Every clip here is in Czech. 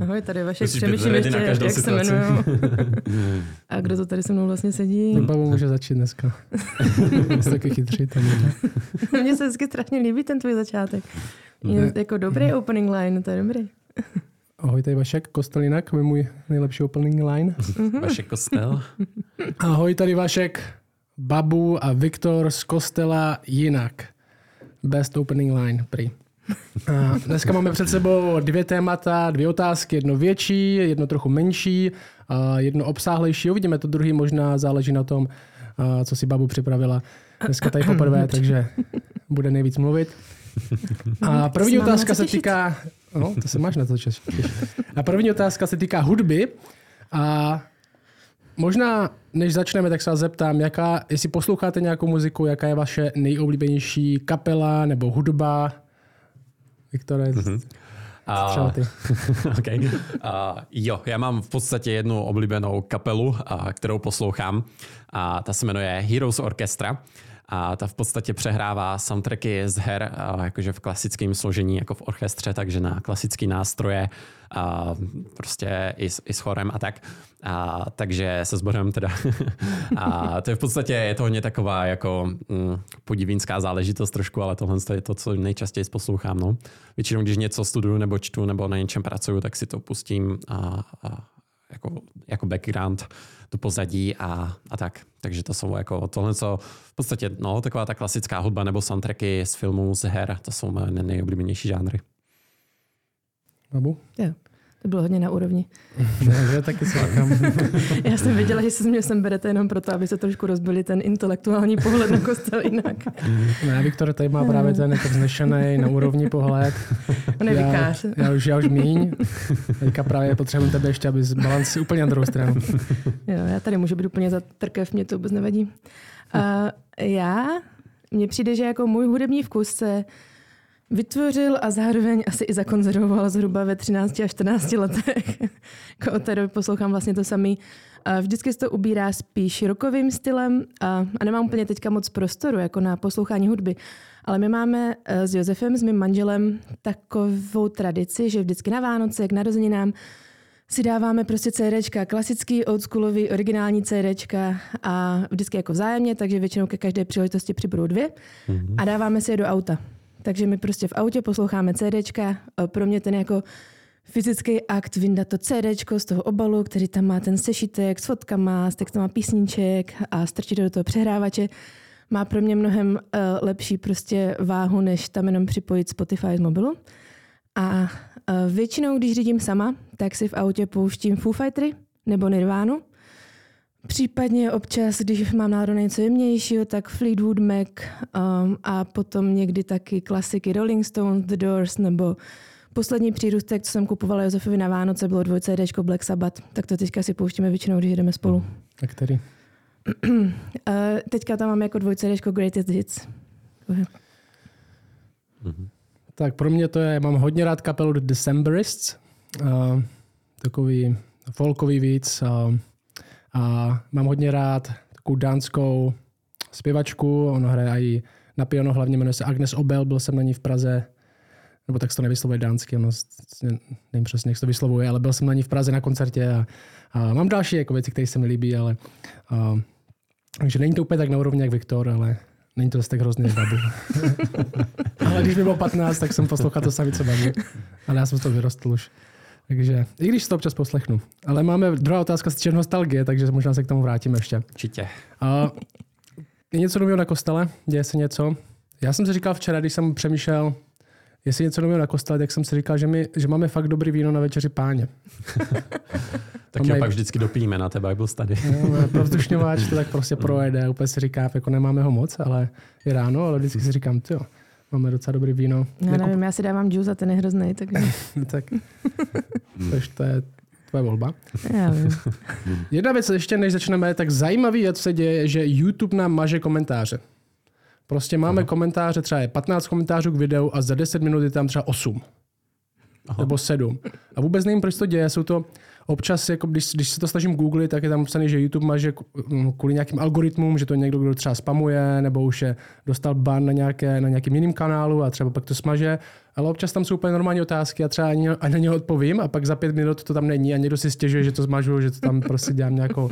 Ahoj, tady Vašek, být přemýšlím ještě, jak se situaci. jmenuju. A kdo to tady se mnou vlastně sedí? Pavel může začít dneska. Jsi taky chytří. Tam Mně se vždycky strašně líbí ten tvůj začátek. Je jako dobrý opening line, to je dobrý. Ahoj, tady Vašek Kostelinak, je můj nejlepší opening line. Vaše kostel. Ahoj, tady Vašek, Babu a Viktor z kostela Jinak. Best opening line, prý. A dneska máme před sebou dvě témata, dvě otázky, jedno větší, jedno trochu menší, a jedno obsáhlejší. Uvidíme to druhý, možná záleží na tom, co si Babu připravila dneska tady poprvé, takže bude nejvíc mluvit. A první otázka se týká... No, to se máš na to těšit. A první otázka se týká hudby. A možná, než začneme, tak se vás zeptám, jaká, jestli posloucháte nějakou muziku, jaká je vaše nejoblíbenější kapela nebo hudba? Viktore, mm-hmm. A, okay. a, jo, já mám v podstatě jednu oblíbenou kapelu, a, kterou poslouchám. A ta se jmenuje Heroes Orchestra. A ta v podstatě přehrává soundtracky z her, jakože v klasickém složení, jako v orchestře, takže na klasický nástroje, a prostě i s, i s chorem a tak. A, takže se sborem teda. a to je v podstatě, je to hodně taková jako mm, podivínská záležitost trošku, ale tohle je to, co nejčastěji poslouchám. No. Většinou, když něco studuju nebo čtu nebo na něčem pracuju, tak si to pustím a, a jako, jako background do pozadí a, a tak. Takže to jsou jako tohle, co v podstatě no, taková ta klasická hudba nebo soundtracky z filmů, z her, to jsou moje nejoblíbenější žánry. Babu? Jo, to bylo hodně na úrovni. Ne, taky se říkám. Já jsem věděla, že se mě sem berete jenom proto, aby se trošku rozbili ten intelektuální pohled na kostel jinak. Ne, Viktor tady má právě ten jako vznešený na úrovni pohled. On je já, já, už, já už míň. Teďka právě potřebuji tebe ještě, aby balans úplně na druhou stranu. Jo, já tady můžu být úplně za trkev, mě to vůbec nevadí. A já, mně přijde, že jako můj hudební vkus se vytvořil a zároveň asi i zakonzervoval zhruba ve 13 až 14 letech. Od té doby poslouchám vlastně to samý. A vždycky se to ubírá spíš rokovým stylem a, a nemám úplně teďka moc prostoru jako na poslouchání hudby. Ale my máme eh, s Josefem, s mým manželem, takovou tradici, že vždycky na Vánoce, k narozeninám, si dáváme prostě CDčka, klasický, oldschoolový, originální CDčka a vždycky jako vzájemně, takže většinou ke každé příležitosti přibudou dvě Mhm. a dáváme si je do auta. Takže my prostě v autě posloucháme CDčka. E, Pro mě ten jako fyzický akt vyndat to CDčko z toho obalu, který tam má ten sešitek s fotkama, s textama písniček a strčit do toho přehrávače, má pro mě mnohem uh, lepší prostě váhu, než tam jenom připojit Spotify z mobilu. A uh, většinou, když řídím sama, tak si v autě pouštím Foo Fightery nebo Nirvánu. Případně občas, když mám náladu na něco jemnějšího, tak Fleetwood Mac um, a potom někdy taky klasiky Rolling Stones, The Doors nebo poslední přírůstek, co jsem kupovala Josefovi na Vánoce, bylo dvoj CDčko Black Sabbath, tak to teďka si pouštíme většinou, když jdeme spolu. A který? Uh, teďka tam mám jako dvoj CDčko Greatest Hits. Tak pro mě to je, mám hodně rád kapelu The Decemberists, uh, takový folkový víc uh, a mám hodně rád takovou dánskou zpěvačku, ona hraje i na piano, hlavně jmenuje se Agnes Obel, byl jsem na ní v Praze, nebo tak se to nevyslovuje dánsky, ono, nevím přesně, jak se to vyslovuje, ale byl jsem na ní v Praze na koncertě a, a mám další jako věci, které se mi líbí, ale uh, takže není to úplně tak na úrovni jak Viktor, ale není to zase tak hrozný babu. Ale když mi bylo 15, tak jsem poslouchal to samé, co babu. Ale já jsem z toho vyrostl už. Takže, i když si to občas poslechnu. Ale máme druhá otázka z nostalgie, takže možná se k tomu vrátíme ještě. Určitě. A je něco nového na kostele? Děje se něco? Já jsem si říkal včera, když jsem přemýšlel, jestli je něco nového na kostele, tak jsem si říkal, že, my, že máme fakt dobrý víno na večeři páně. Tak jo, pak vždycky dopíme na té Bible study. No, pro vzdušňováč to tak prostě projede. Úplně si říká, jako nemáme ho moc, ale je ráno, ale vždycky si říkám, jo, máme docela dobrý víno. Já Jako- nevím, já si dávám juice a ten je hrozný, takže tak tož to je tvoje volba. já vím. Jedna věc ještě, než začneme, tak zajímavý je, co se děje, je, že YouTube nám maže komentáře. Prostě máme komentáře, třeba je 15 komentářů k videu a za 10 minut je tam třeba 8. Aha. nebo sedm. A vůbec nevím, proč to děje. Jsou to občas, jako když, když se to snažím googlit, tak je tam psané, že YouTube má, že kvůli nějakým algoritmům, že to někdo, kdo třeba spamuje, nebo už je dostal ban na, nějaké, na nějakým jiným kanálu a třeba pak to smaže. Ale občas tam jsou úplně normální otázky a třeba ani, ani na ně odpovím a pak za pět minut to tam není a někdo si stěžuje, že to zmažu, že to tam prostě dělám nějakou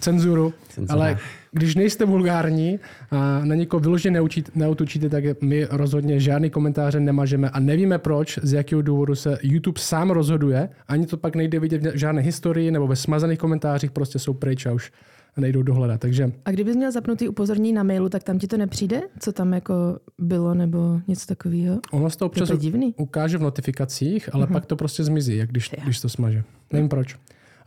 cenzuru. Cenzura. Ale když nejste vulgární a na někoho vyloženě neučit, neutučíte, tak my rozhodně žádný komentáře nemažeme a nevíme proč, z jakého důvodu se YouTube sám rozhoduje. Ani to pak nejde vidět v žádné historii nebo ve smazaných komentářích, prostě jsou pryč a už nejdou dohledat. Takže... A kdybys měl zapnutý upozornění na mailu, tak tam ti to nepřijde? Co tam jako bylo nebo něco takového? Ono se to občas to divný. ukáže v notifikacích, ale uh-huh. pak to prostě zmizí, jak když, když to smaže. Nevím proč.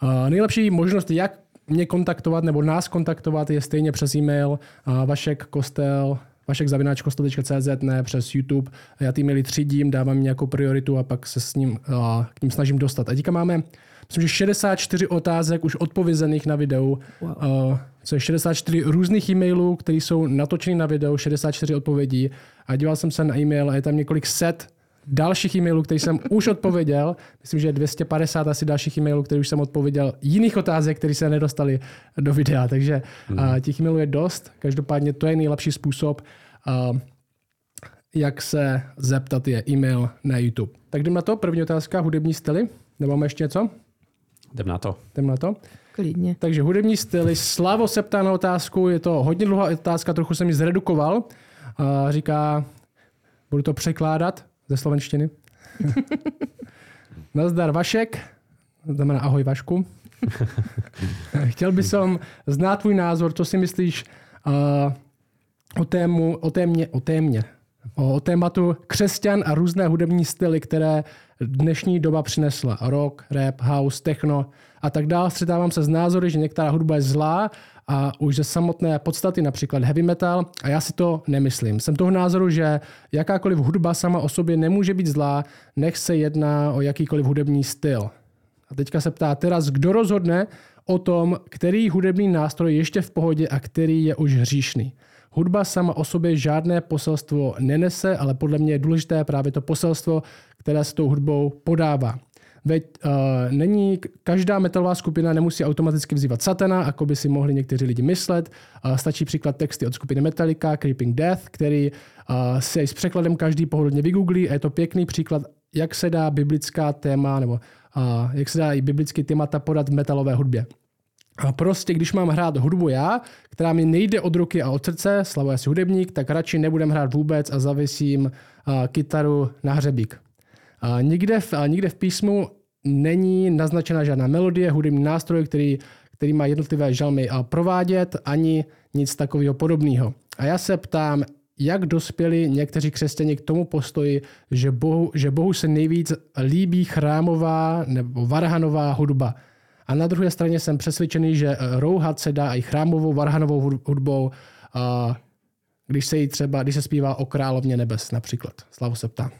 Uh, nejlepší možnost, jak mě kontaktovat nebo nás kontaktovat je stejně přes e-mail Vašek Kostel Vašek zavináčkostel.cz, ne přes YouTube. Já ty maily třídím, dávám nějakou prioritu a pak se s ním, uh, k ním snažím dostat. A teďka máme, myslím, že 64 otázek už odpovězených na videu, wow. uh, co je 64 různých e-mailů, které jsou natočeny na videu, 64 odpovědí. A díval jsem se na e-mail a je tam několik set dalších e-mailů, který jsem už odpověděl. Myslím, že je 250 asi dalších e-mailů, který už jsem odpověděl. Jiných otázek, které se nedostali do videa. Takže hmm. uh, těch e-mailů je dost. Každopádně to je nejlepší způsob, uh, jak se zeptat je e-mail na YouTube. Tak jdem na to. První otázka, hudební styly. Nebo máme ještě něco? Jdem na to. Jdem na to. Klidně. Takže hudební styly. Slavo se ptá na otázku, je to hodně dlouhá otázka, trochu jsem ji zredukoval. Uh, říká, budu to překládat ze slovenštiny. Nazdar Vašek, znamená ahoj Vašku. Chtěl by som znát tvůj názor, co si myslíš uh, o, tému, o, témě, o témě, o, tématu křesťan a různé hudební styly, které dnešní doba přinesla. Rock, rap, house, techno a tak dále. Střetávám se s názory, že některá hudba je zlá a už ze samotné podstaty, například heavy metal, a já si to nemyslím. Jsem toho názoru, že jakákoliv hudba sama o sobě nemůže být zlá, nech se jedná o jakýkoliv hudební styl. A teďka se ptá teraz, kdo rozhodne o tom, který hudební nástroj je ještě v pohodě a který je už hříšný. Hudba sama o sobě žádné poselstvo nenese, ale podle mě je důležité právě to poselstvo, které s tou hudbou podává. Veď uh, není, každá metalová skupina nemusí automaticky vzývat satana, jako by si mohli někteří lidi myslet. Uh, stačí příklad texty od skupiny Metallica, Creeping Death, který uh, si s překladem každý pohodlně vygooglí a je to pěkný příklad, jak se dá biblická téma nebo uh, jak se dá i biblické témata podat v metalové hudbě. A prostě, když mám hrát hudbu já, která mi nejde od ruky a od srdce, Slavo je hudebník, tak radši nebudem hrát vůbec a zavisím kytaru na hřebík. A nikde, v, a nikde v písmu není naznačena žádná melodie, hudební nástroj, který, který má jednotlivé žalmy a provádět, ani nic takového podobného. A já se ptám, jak dospěli někteří křesťané k tomu postoji, že Bohu, že Bohu se nejvíc líbí chrámová nebo varhanová hudba. A na druhé straně jsem přesvědčený, že rouhat se dá i chrámovou varhanovou hudbou, když se jí třeba, když se zpívá o královně nebes například. Slavu se ptá.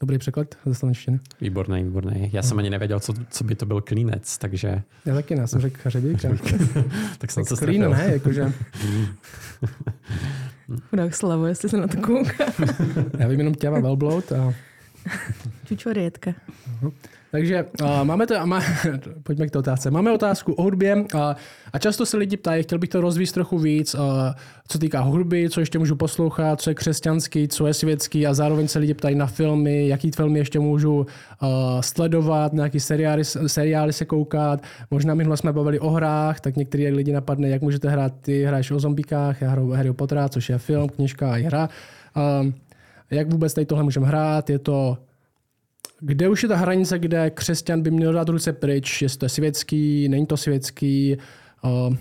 Dobrý překlad ze slovenštiny. Výborný, výborný. Já jsem ani nevěděl, co, co by to byl klínec, takže... Já taky ne, jsem řekl hřebík. tak jsem tak se klín, ne, jakože... Chudák Slavo, jestli se na to kouká. Já vím jenom těva velbloud a... Čučorětka. Uh-huh. Takže uh, máme to, má, pojďme k té otázce. Máme otázku o hudbě uh, a často se lidi ptají, chtěl bych to rozvíjet trochu víc, uh, co týká hudby, co ještě můžu poslouchat, co je křesťanský, co je světský a zároveň se lidi ptají na filmy, jaký filmy ještě můžu uh, sledovat, nějaký seriály, seriály se koukat. Možná minule jsme bavili o hrách, tak některý lidi napadne, jak můžete hrát, ty hraješ o zombikách, já hraju Harry Pottera, což je film, knižka a hra. Uh, jak vůbec tady tohle můžeme hrát, je to kde už je ta hranice, kde křesťan by měl dát ruce pryč, jestli to je světský, není to světský, uh,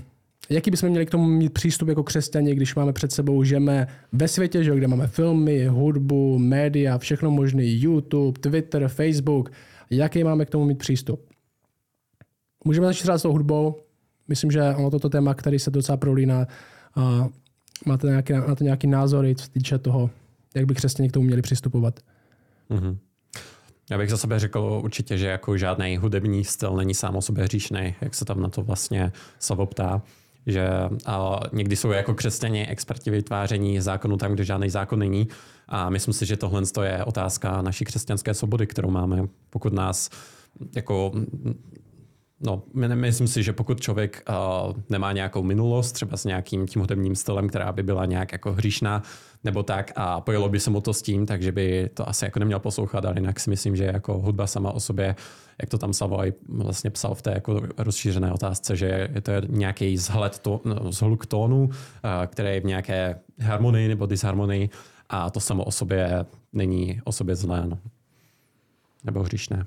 jaký bychom měli k tomu mít přístup jako křesťani, když máme před sebou, žijeme ve světě, že, kde máme filmy, hudbu, média, všechno možné, YouTube, Twitter, Facebook, jaký máme k tomu mít přístup. Můžeme začít s tou hudbou. Myslím, že ono toto téma, který se docela prolíná, uh, máte nějaký, na to nějaký názory, co týče toho, jak by křesťani k tomu měli přistupovat. Mm-hmm. Já bych za sebe řekl určitě, že jako žádný hudební styl není sám o sobě hříšný, jak se tam na to vlastně Savo ptá, že a někdy jsou jako křesťané experti vytváření zákonu tam, kde žádný zákon není. A myslím si, že tohle je otázka naší křesťanské svobody, kterou máme. Pokud nás jako No, myslím si, že pokud člověk uh, nemá nějakou minulost, třeba s nějakým tím hudebním stylem, která by byla nějak jako hříšná, nebo tak a pojelo by se mu to s tím, takže by to asi jako neměl poslouchat, ale jinak si myslím, že jako hudba sama o sobě, jak to tam Savoy vlastně psal v té jako rozšířené otázce, že je to nějaký zhled to, no, zhluk tónu, uh, který je v nějaké harmonii nebo disharmonii a to samo o sobě není o sobě zlé no. nebo hříšné.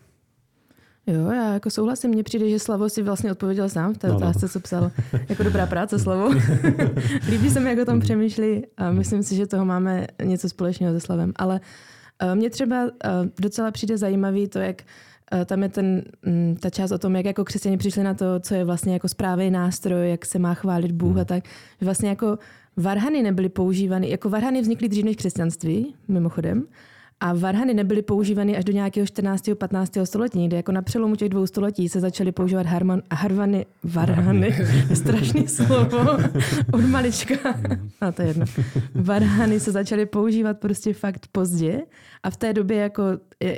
Jo, já jako souhlasím. Mně přijde, že Slavo si vlastně odpověděl sám v té no, no. otázce, co psal. Jako dobrá práce, Slavo. Líbí se mi, jak o tom mm. přemýšlí a myslím si, že toho máme něco společného se Slavem. Ale uh, mně třeba uh, docela přijde zajímavý to, jak uh, tam je ten, um, ta část o tom, jak jako křesťani přišli na to, co je vlastně jako správný nástroj, jak se má chválit Bůh mm. a tak. Že vlastně jako varhany nebyly používány, jako varhany vznikly dřív než křesťanství, mimochodem, a varhany nebyly používány až do nějakého 14. 15. století, kde jako na přelomu těch dvou století se začaly používat harman, harvany, varhany, strašný slovo, od malička. A to je jedno. Varhany se začaly používat prostě fakt pozdě a v té době, jako,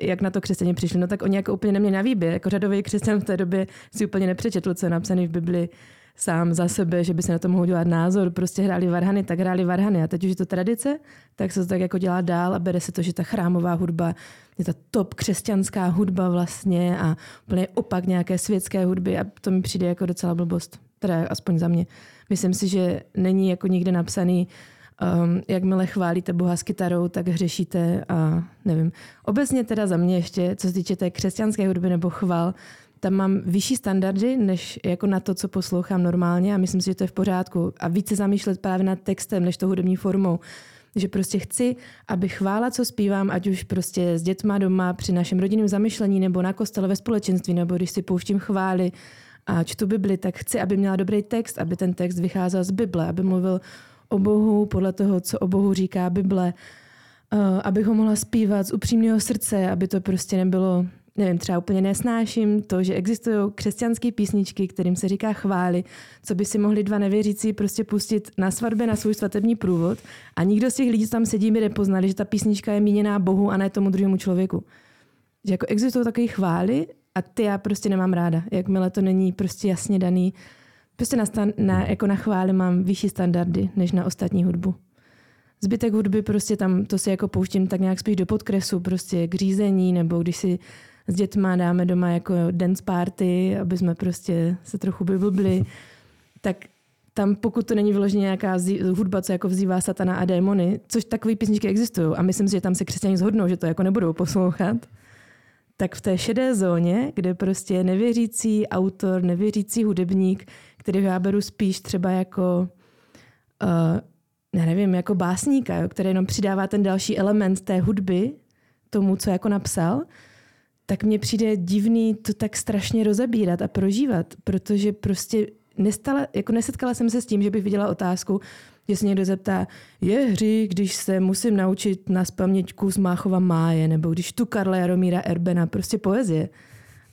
jak na to křesťané přišli, no tak oni jako úplně neměli na výběr. Jako řadový křesťan v té době si úplně nepřečetl, co je napsané v Bibli sám za sebe, že by se na to mohl dělat názor. Prostě hráli varhany, tak hráli varhany. A teď už je to tradice, tak se to tak jako dělá dál a bere se to, že ta chrámová hudba je ta top křesťanská hudba vlastně a úplně opak nějaké světské hudby a to mi přijde jako docela blbost. Teda aspoň za mě. Myslím si, že není jako nikde napsaný, um, jakmile chválíte Boha s kytarou, tak hřešíte a nevím. Obecně teda za mě ještě, co se týče té křesťanské hudby nebo chval, tam mám vyšší standardy, než jako na to, co poslouchám normálně a myslím si, že to je v pořádku. A více zamýšlet právě nad textem, než to hudební formou. Že prostě chci, aby chvála, co zpívám, ať už prostě s dětma doma při našem rodinném zamyšlení nebo na kostele ve společenství, nebo když si pouštím chvály a čtu Bibli, tak chci, aby měla dobrý text, aby ten text vycházel z Bible, aby mluvil o Bohu podle toho, co o Bohu říká Bible, uh, abych ho mohla zpívat z upřímného srdce, aby to prostě nebylo nevím, třeba úplně nesnáším to, že existují křesťanské písničky, kterým se říká chvály, co by si mohli dva nevěřící prostě pustit na svatbě na svůj svatební průvod a nikdo z těch lidí, co tam sedí, by nepoznali, že ta písnička je míněná Bohu a ne tomu druhému člověku. Že jako existují takové chvály a ty já prostě nemám ráda. Jakmile to není prostě jasně daný, prostě na, stan- na, jako na chvály mám vyšší standardy než na ostatní hudbu. Zbytek hudby prostě tam, to si jako pouštím tak nějak spíš do podkresu, prostě k řízení, nebo když si s dětma dáme doma jako dance party, aby jsme prostě se trochu vyblbli, tak tam pokud to není vyloženě nějaká hudba, co jako vzývá satana a démony, což takové písničky existují. A myslím si, že tam se křesťané zhodnou, že to jako nebudou poslouchat, tak v té šedé zóně, kde prostě nevěřící autor, nevěřící hudebník, který já beru spíš třeba jako uh, já nevím, jako básníka, jo, který jenom přidává ten další element té hudby tomu, co jako napsal, tak mně přijde divný to tak strašně rozebírat a prožívat, protože prostě nestala, jako nesetkala jsem se s tím, že bych viděla otázku, že se někdo zeptá, je hří, když se musím naučit na spaměť kus Máchova máje, nebo když tu Karla Jaromíra Erbena, prostě poezie.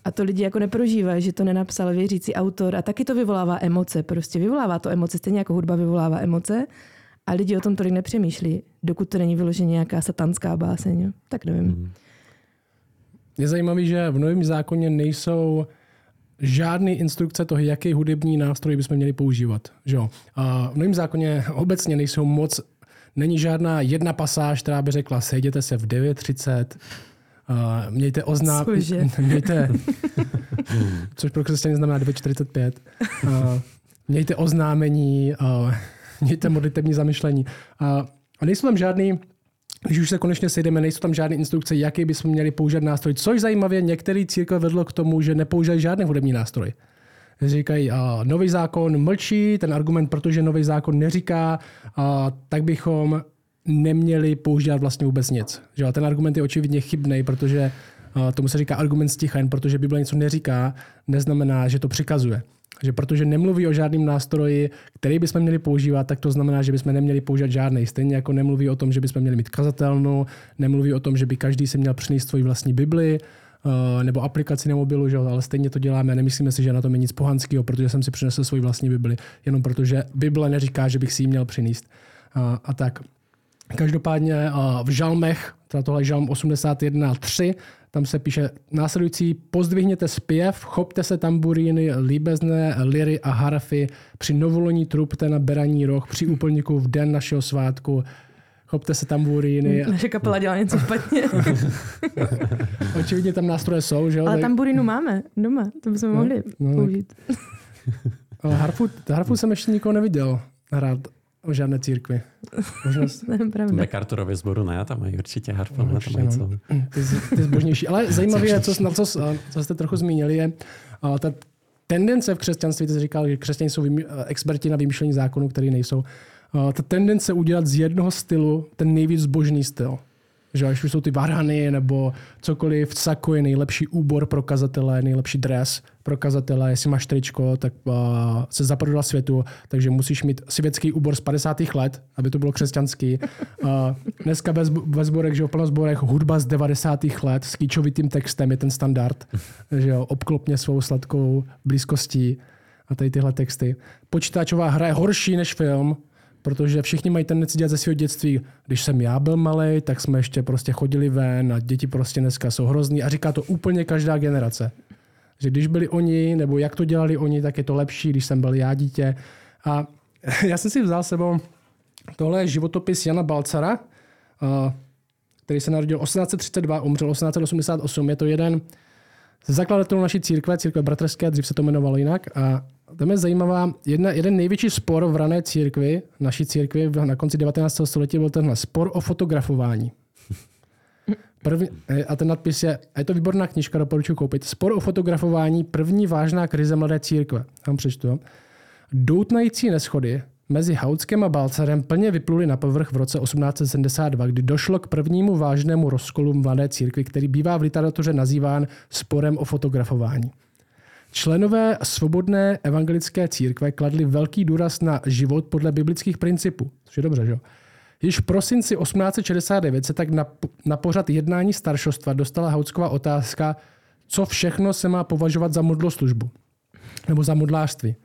A to lidi jako neprožívají, že to nenapsal věřící autor a taky to vyvolává emoce. Prostě vyvolává to emoce, stejně jako hudba vyvolává emoce a lidi o tom tolik nepřemýšlí, dokud to není vyloženě nějaká satanská báseň. Tak nevím. Mm. Je zajímavé, že v Novém zákoně nejsou žádné instrukce toho, jaký hudební nástroj bychom měli používat. Že A v Novém zákoně obecně nejsou moc, není žádná jedna pasáž, která by řekla, sejděte se v 9.30, Uh, mějte oznám... Mějte... což pro křesťany znamená 2.45. Uh, mějte oznámení, uh, mějte modlitební zamyšlení. Uh, a nejsou tam žádný když už se konečně sejdeme, nejsou tam žádné instrukce, jaký bychom měli použít nástroj. Což zajímavě některý církve vedlo k tomu, že nepoužívají žádný hudební nástroj. Říkají, a nový zákon mlčí, ten argument, protože nový zákon neříká, a tak bychom neměli používat vlastně vůbec nic. Že? Ten argument je očividně chybný, protože a tomu se říká argument sticha, jen protože Bible něco neříká, neznamená, že to přikazuje. Že protože nemluví o žádném nástroji, který bychom měli používat, tak to znamená, že bychom neměli používat žádný. Stejně jako nemluví o tom, že bychom měli mít kazatelnu, nemluví o tom, že by každý si měl přinést svoji vlastní Bibli, uh, nebo aplikaci na mobilu, že ale stejně to děláme. Nemyslíme si, že na tom je nic pohanského, protože jsem si přinesl svoji vlastní Bibli, jenom protože Bible neříká, že bych si ji měl přinést. Uh, a tak. Každopádně uh, v žalmech, teda tohle je žalm 81.3, tam se píše následující, pozdvihněte zpěv, chopte se tamburíny, líbezné liry a harfy, při novoloní trubte na beraní roh, při úplníku v den našeho svátku, chopte se tamburíny. Naše kapela dělá něco špatně. Očividně tam nástroje jsou, že jo? Ale tak- tamburinu máme doma, to bychom mohli no, použít. Harfu, harfu jsem ještě nikoho neviděl hrát o žádné církvi. Je V pravda. MacArthurově sboru ne, tam mají určitě harfu, ne, tam určitě, mají no. co. ty, ty zbožnější. Ale zajímavé je, co, na co, co jste trochu zmínili, je a, ta tendence v křesťanství, ty jsi říkal, že křesťané jsou vymý, experti na vymýšlení zákonů, které nejsou. A, ta tendence udělat z jednoho stylu ten nejvíc zbožný styl. Že až už jsou ty varhany nebo cokoliv, sako je nejlepší úbor pro kazatele, nejlepší dres pro kazatele. Jestli máš tričko, tak uh, se zaprodala světu, takže musíš mít světský úbor z 50. let, aby to bylo křesťanský. Uh, dneska ve, zb- ve sborech, že jo, v plnozborech, hudba z 90. let s kýčovitým textem je ten standard. Že jo, obklopně svou sladkou blízkostí a tady tyhle texty. Počítačová hra je horší než film, protože všichni mají tendenci dělat ze svého dětství. Když jsem já byl malý, tak jsme ještě prostě chodili ven a děti prostě dneska jsou hrozný a říká to úplně každá generace. Že když byli oni, nebo jak to dělali oni, tak je to lepší, když jsem byl já dítě. A já jsem si vzal sebou, tohle je životopis Jana Balcara, který se narodil 1832, umřel 1888. Je to jeden ze zakladatelů naší církve, církve bratrské, dřív se to jmenovalo jinak. A tam je zajímavá, jedna, jeden největší spor v rané církvi, naší církvi na konci 19. století byl tenhle spor o fotografování. První, a ten nadpis je, a je to výborná knižka, doporučuji koupit. Spor o fotografování, první vážná krize mladé církve. Tam přečtu. Doutnající neschody mezi Hautskem a Balcarem plně vypluly na povrch v roce 1872, kdy došlo k prvnímu vážnému rozkolu mladé církvy, který bývá v literatuře nazýván sporem o fotografování. Členové svobodné evangelické církve kladli velký důraz na život podle biblických principů. Což je dobře, že jo? Již v prosinci 1869 se tak na, na pořad jednání staršostva dostala Hautsková otázka, co všechno se má považovat za modloslužbu nebo za modlářství.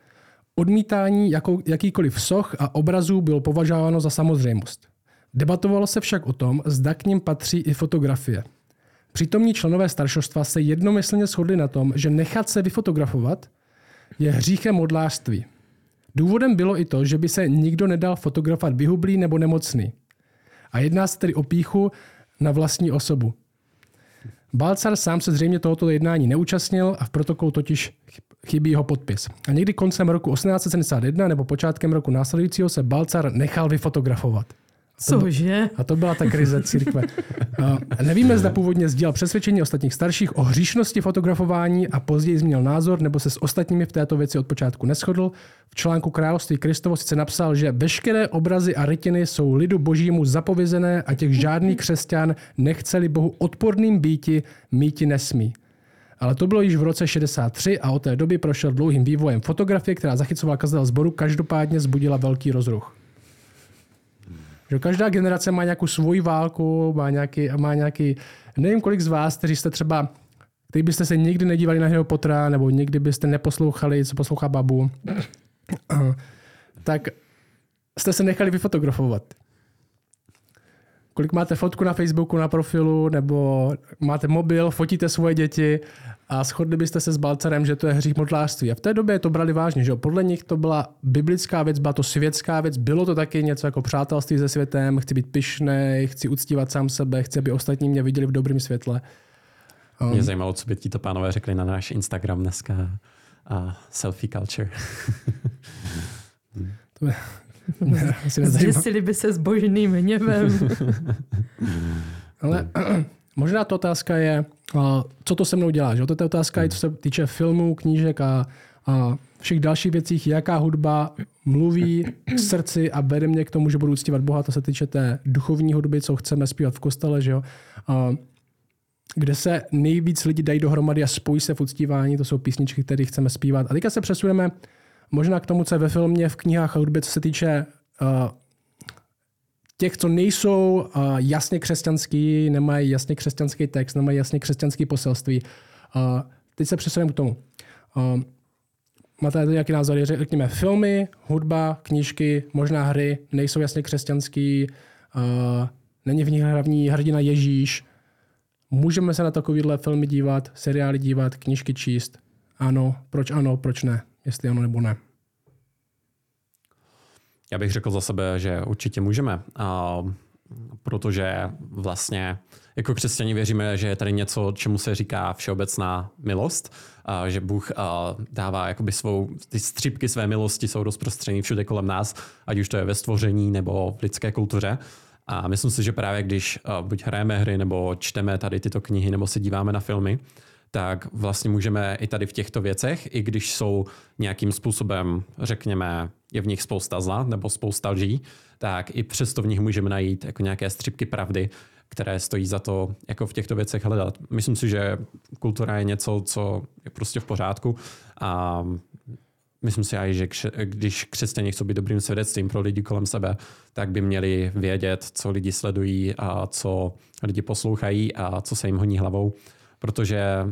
Odmítání jakou, jakýkoliv soch a obrazů bylo považováno za samozřejmost. Debatovalo se však o tom, zda k ním patří i fotografie. Přítomní členové staršostva se jednomyslně shodli na tom, že nechat se vyfotografovat je hříchem modlářství. Důvodem bylo i to, že by se nikdo nedal fotografovat vyhublý nebo nemocný. A jedná se tedy o píchu na vlastní osobu. Balcar sám se zřejmě tohoto jednání neúčastnil a v protokolu totiž chybí jeho podpis. A někdy koncem roku 1871 nebo počátkem roku následujícího se Balcar nechal vyfotografovat. Cože? A to byla ta krize církve. A nevíme, zda původně sdílel přesvědčení ostatních starších o hříšnosti fotografování a později změnil názor, nebo se s ostatními v této věci od počátku neschodl. V článku Království Kristovo sice napsal, že veškeré obrazy a rytiny jsou lidu božímu zapovězené a těch žádný křesťan nechceli Bohu odporným býti, míti nesmí. Ale to bylo již v roce 63 a od té doby prošel dlouhým vývojem fotografie, která zachycovala kazatel sboru, každopádně zbudila velký rozruch. Že každá generace má nějakou svoji válku, má nějaký, má nějaký, nevím kolik z vás, kteří jste třeba, kteří byste se nikdy nedívali na Harryho Pottera, nebo nikdy byste neposlouchali, co poslouchá babu, tak jste se nechali vyfotografovat. Kolik máte fotku na Facebooku, na profilu, nebo máte mobil, fotíte svoje děti a shodli byste se s Balcarem, že to je hřích modlářství. A v té době to brali vážně, že jo? Podle nich to byla biblická věc, byla to světská věc, bylo to taky něco jako přátelství se světem, chci být pyšný, chci uctívat sám sebe, chci, aby ostatní mě viděli v dobrém světle. Mě zajímalo, co by ti to pánové řekli na náš Instagram dneska. A selfie culture. To je. Zděsili by se s božným hněvem. Ale možná ta otázka je, co to se mnou dělá. Že? To je otázka, co se týče filmů, knížek a, a všech dalších věcích, jaká hudba mluví k srdci a vede mě k tomu, že budu uctívat Boha. To se týče té duchovní hudby, co chceme zpívat v kostele. Že jo? A kde se nejvíc lidi dají dohromady a spojí se v uctívání, to jsou písničky, které chceme zpívat. A teďka se přesuneme možná k tomu, co je ve filmě, v knihách a hudbě, co se týče uh, těch, co nejsou uh, jasně křesťanský, nemají jasně křesťanský text, nemají jasně křesťanský poselství. Uh, teď se přesuneme k tomu. Uh, máte nějaký názory? Řekněme, filmy, hudba, knížky, možná hry nejsou jasně křesťanský, uh, není v nich hlavní hrdina Ježíš. Můžeme se na takovýhle filmy dívat, seriály dívat, knížky číst. Ano, proč ano, proč ne? Jestli ano nebo ne. Já bych řekl za sebe, že určitě můžeme, a, protože vlastně jako křesťani věříme, že je tady něco, čemu se říká všeobecná milost, a, že Bůh a, dává jakoby svou, ty střípky své milosti jsou rozprostřený všude kolem nás, ať už to je ve stvoření nebo v lidské kultuře. A myslím si, že právě když buď hrajeme hry, nebo čteme tady tyto knihy, nebo se díváme na filmy, tak vlastně můžeme i tady v těchto věcech, i když jsou nějakým způsobem, řekněme, je v nich spousta zla nebo spousta lží, tak i přesto v nich můžeme najít jako nějaké střipky pravdy, které stojí za to jako v těchto věcech hledat. Myslím si, že kultura je něco, co je prostě v pořádku a myslím si aj, že když křesťané chcou být dobrým svědectvím pro lidi kolem sebe, tak by měli vědět, co lidi sledují a co lidi poslouchají a co se jim honí hlavou protože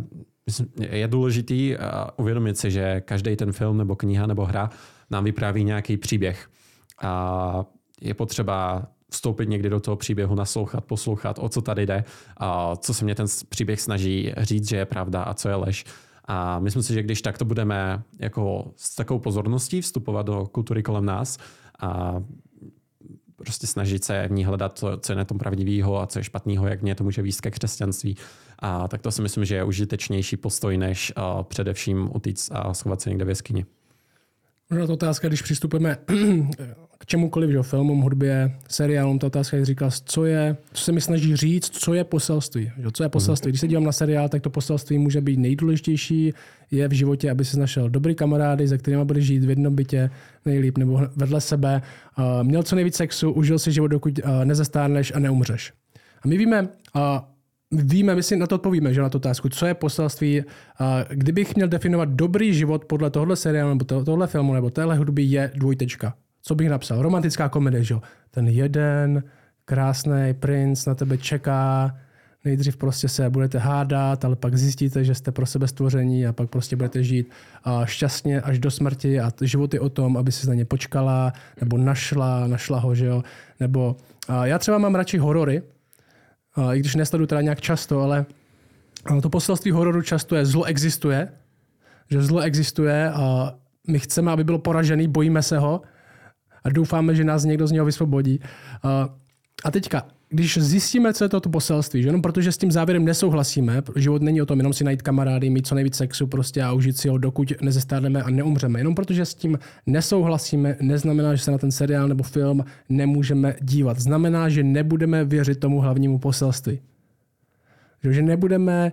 je důležitý uvědomit si, že každý ten film nebo kniha nebo hra nám vypráví nějaký příběh. A je potřeba vstoupit někdy do toho příběhu, naslouchat, poslouchat, o co tady jde, a co se mě ten příběh snaží říct, že je pravda a co je lež. A myslím si, že když takto budeme jako s takovou pozorností vstupovat do kultury kolem nás a prostě snažit se v ní hledat, co, co je na tom pravdivého a co je špatného, jak mě to může výst ke křesťanství. A tak to si myslím, že je užitečnější postoj, než uh, především utíct a schovat se někde v jeskyni. Možná to otázka, když přistupujeme k čemukoliv, že filmům, hudbě, seriálům, ta otázka je říkal, co je, co se mi snaží říct, co je poselství. Že? Co je poselství? Když se dívám na seriál, tak to poselství může být nejdůležitější, je v životě, aby si našel dobrý kamarády, se kterými bude žít v jednom bytě nejlíp nebo vedle sebe, uh, měl co nejvíc sexu, užil si život, dokud uh, nezastárneš a neumřeš. A my víme, víme, my si na to odpovíme, že na to otázku, co je poselství. Kdybych měl definovat dobrý život podle tohle seriálu nebo tohle filmu nebo téhle hudby je dvojtečka. Co bych napsal? Romantická komedie, že jo? Ten jeden krásný princ na tebe čeká, nejdřív prostě se budete hádat, ale pak zjistíte, že jste pro sebe stvoření a pak prostě budete žít šťastně až do smrti a život je o tom, aby si na ně počkala nebo našla, našla ho, že jo? Nebo já třeba mám radši horory, i když nesleduju teda nějak často, ale to poselství hororu často je zlo existuje, že zlo existuje a my chceme, aby bylo poražený, bojíme se ho a doufáme, že nás někdo z něho vysvobodí. A teďka, když zjistíme, co je to, to poselství, že jenom protože s tím závěrem nesouhlasíme, život není o tom jenom si najít kamarády, mít co nejvíc sexu prostě a užít si ho, dokud nezestárneme a neumřeme. Jenom protože s tím nesouhlasíme, neznamená, že se na ten seriál nebo film nemůžeme dívat. Znamená, že nebudeme věřit tomu hlavnímu poselství. Že nebudeme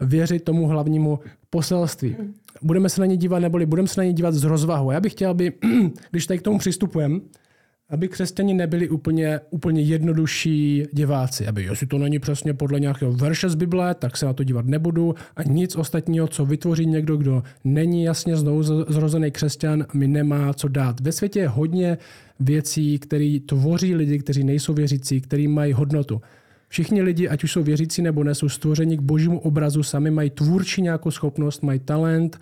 věřit tomu hlavnímu poselství. Budeme se na ně dívat, neboli budeme se na ně dívat z rozvahu. Já bych chtěl, aby, když tady k tomu přistupujeme, aby křesťani nebyli úplně, úplně jednodušší diváci. Aby jestli to není přesně podle nějakého verše z Bible, tak se na to dívat nebudu a nic ostatního, co vytvoří někdo, kdo není jasně znovu zrozený křesťan, mi nemá co dát. Ve světě je hodně věcí, které tvoří lidi, kteří nejsou věřící, kteří mají hodnotu. Všichni lidi, ať už jsou věřící nebo ne, jsou stvořeni k božímu obrazu, sami mají tvůrčí nějakou schopnost, mají talent,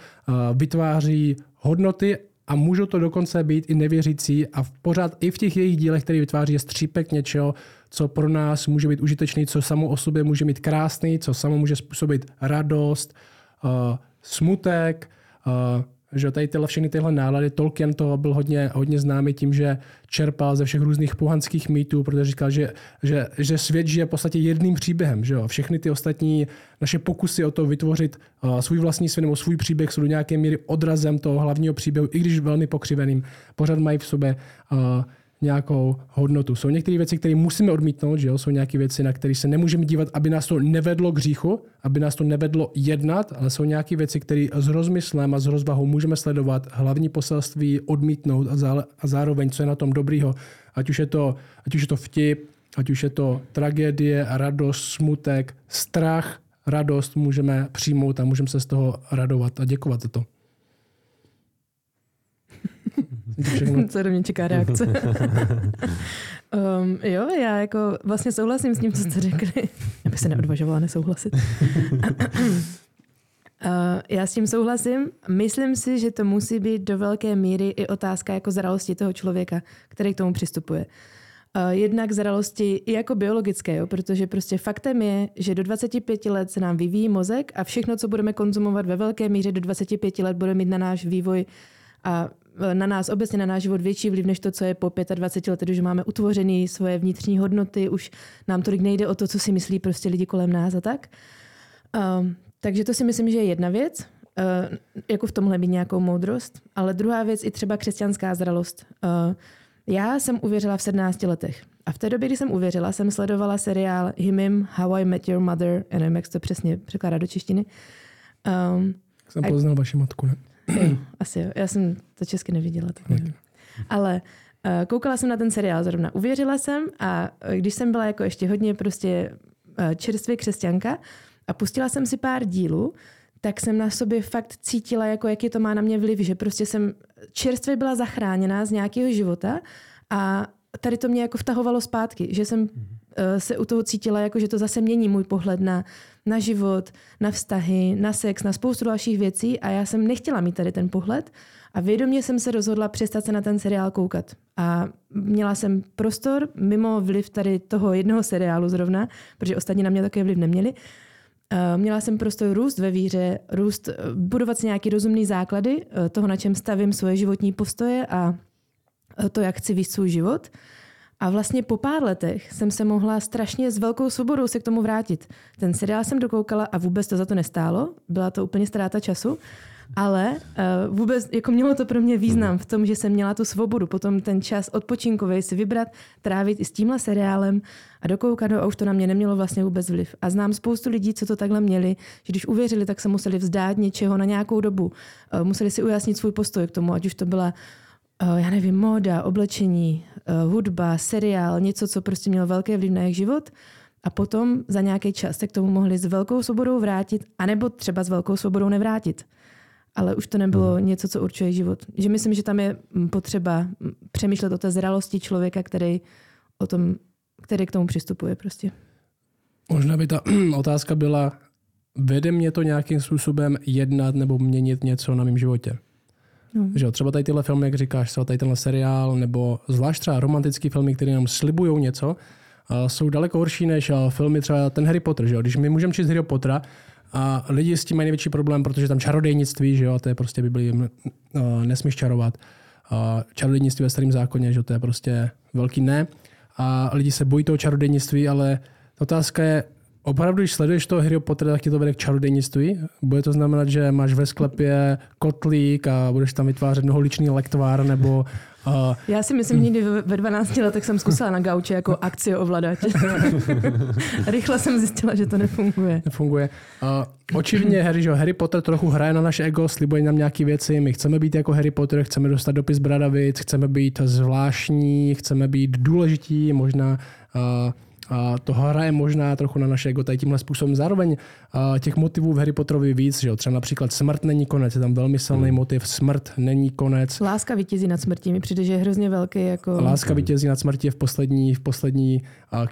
vytváří hodnoty a můžou to dokonce být i nevěřící a v pořád i v těch jejich dílech, které vytváří, je střípek něčeho, co pro nás může být užitečný, co samo o sobě může mít krásný, co samo může způsobit radost, uh, smutek, uh, že tady tyhle všechny tyhle nálady, Tolkien to byl hodně, hodně známý tím, že čerpal ze všech různých pohanských mýtů, protože říkal, že, že, že svět žije v podstatě jedným příběhem. Že jo? Všechny ty ostatní naše pokusy o to vytvořit uh, svůj vlastní svět nebo svůj příběh jsou do nějaké míry odrazem toho hlavního příběhu, i když velmi pokřiveným, pořád mají v sobě uh, nějakou hodnotu. Jsou některé věci, které musíme odmítnout, že jo? jsou nějaké věci, na které se nemůžeme dívat, aby nás to nevedlo k říchu, aby nás to nevedlo jednat, ale jsou nějaké věci, které s rozmyslem a s rozvahou můžeme sledovat, hlavní poselství odmítnout a, zá, a zároveň, co je na tom dobrýho, ať už je to, ať už je to vtip, ať už je to tragédie, radost, smutek, strach, radost můžeme přijmout a můžeme se z toho radovat a děkovat za to. Co do mě čeká reakce. Um, jo, já jako vlastně souhlasím s tím, co jste řekli. Já bych se neodvažovala nesouhlasit. uh, já s tím souhlasím. Myslím si, že to musí být do velké míry i otázka jako zralosti toho člověka, který k tomu přistupuje. Uh, jednak zralosti i jako biologické, jo, protože prostě faktem je, že do 25 let se nám vyvíjí mozek a všechno, co budeme konzumovat ve velké míře do 25 let, bude mít na náš vývoj a na nás obecně, na náš život větší vliv, než to, co je po 25 letech, že máme utvořený svoje vnitřní hodnoty, už nám tolik nejde o to, co si myslí prostě lidi kolem nás a tak. Um, takže to si myslím, že je jedna věc, uh, jako v tomhle mít nějakou moudrost, ale druhá věc i třeba křesťanská zralost. Uh, já jsem uvěřila v 17 letech. A v té době, kdy jsem uvěřila, jsem sledovala seriál Himim, How I Met Your Mother, já nevím, jak to přesně překládá do češtiny. Um, jsem poznal a... vaši matku, ne? Asi jo. Já jsem to česky neviděla, tak nevím. Ale uh, koukala jsem na ten seriál zrovna. Uvěřila jsem a když jsem byla jako ještě hodně prostě uh, čerstvě křesťanka a pustila jsem si pár dílů, tak jsem na sobě fakt cítila, jako jaký to má na mě vliv, že prostě jsem čerstvě byla zachráněná z nějakého života a tady to mě jako vtahovalo zpátky, že jsem Eh, se u toho cítila, jako že to zase mění můj pohled na, na život, na vztahy, na sex, na spoustu dalších věcí a já jsem nechtěla mít tady ten pohled a vědomě jsem se rozhodla přestat se na ten seriál koukat. A měla jsem prostor mimo vliv tady toho jednoho seriálu zrovna, protože ostatní na mě takový vliv neměli, eh, Měla jsem prostor růst ve víře, růst, eh, budovat si nějaký rozumný základy toho, na čem stavím svoje životní postoje a to, jak chci víc svůj život. A vlastně po pár letech jsem se mohla strašně s velkou svobodou se k tomu vrátit. Ten seriál jsem dokoukala a vůbec to za to nestálo. Byla to úplně ztráta času. Ale uh, vůbec jako mělo to pro mě význam v tom, že jsem měla tu svobodu, potom ten čas odpočinkový si vybrat, trávit i s tímhle seriálem a dokoukat a už to na mě nemělo vlastně vůbec vliv. A znám spoustu lidí, co to takhle měli, že když uvěřili, tak se museli vzdát něčeho na nějakou dobu. Uh, museli si ujasnit svůj postoj k tomu, ať už to byla já nevím, móda, oblečení, uh, hudba, seriál, něco, co prostě mělo velký vliv na jejich život a potom za nějaký čas se k tomu mohli s velkou svobodou vrátit, anebo třeba s velkou svobodou nevrátit. Ale už to nebylo hmm. něco, co určuje život. Že myslím, že tam je mm, potřeba mm, přemýšlet o té zralosti člověka, který, o tom, který k tomu přistupuje prostě. Možná by ta otázka byla, vede mě to nějakým způsobem jednat nebo měnit něco na mém životě? No. Že třeba tady tyhle filmy, jak říkáš, třeba tady tenhle seriál, nebo zvlášť třeba romantické filmy, které nám slibují něco, jsou daleko horší než filmy třeba ten Harry Potter. Že jo? Když my můžeme číst Harry Pottera, a lidi s tím mají největší problém, protože tam čarodejnictví, že jo, to je prostě Biblii, uh, nesmíš čarovat. Uh, čarodejnictví ve starém zákoně, že to je prostě velký ne. A lidi se bojí toho čarodejnictví, ale otázka je, Opravdu, když sleduješ toho Harry Pottera, tak ti to vede k čarodejnictví? Bude to znamenat, že máš ve sklepě kotlík a budeš tam vytvářet mnoholičný lektvár, nebo... Uh... Já si myslím, že někdy ve 12 letech jsem zkusila na gauči jako akci ovladat. Rychle jsem zjistila, že to nefunguje. Nefunguje. Uh, očividně Harry, že Harry Potter trochu hraje na naše ego, slibuje nám nějaké věci. My chceme být jako Harry Potter, chceme dostat dopis Bradavic, chceme být zvláštní, chceme být důležití, možná uh, a to hraje možná trochu na naše ego tady tímhle způsobem. Zároveň a těch motivů v Harry Potterovi víc, že jo? třeba například smrt není konec, je tam velmi silný hmm. motiv, smrt není konec. Láska vítězí nad smrtí, mi přijde, že je hrozně velký. Jako... Láska vítězí nad smrtí v poslední, v poslední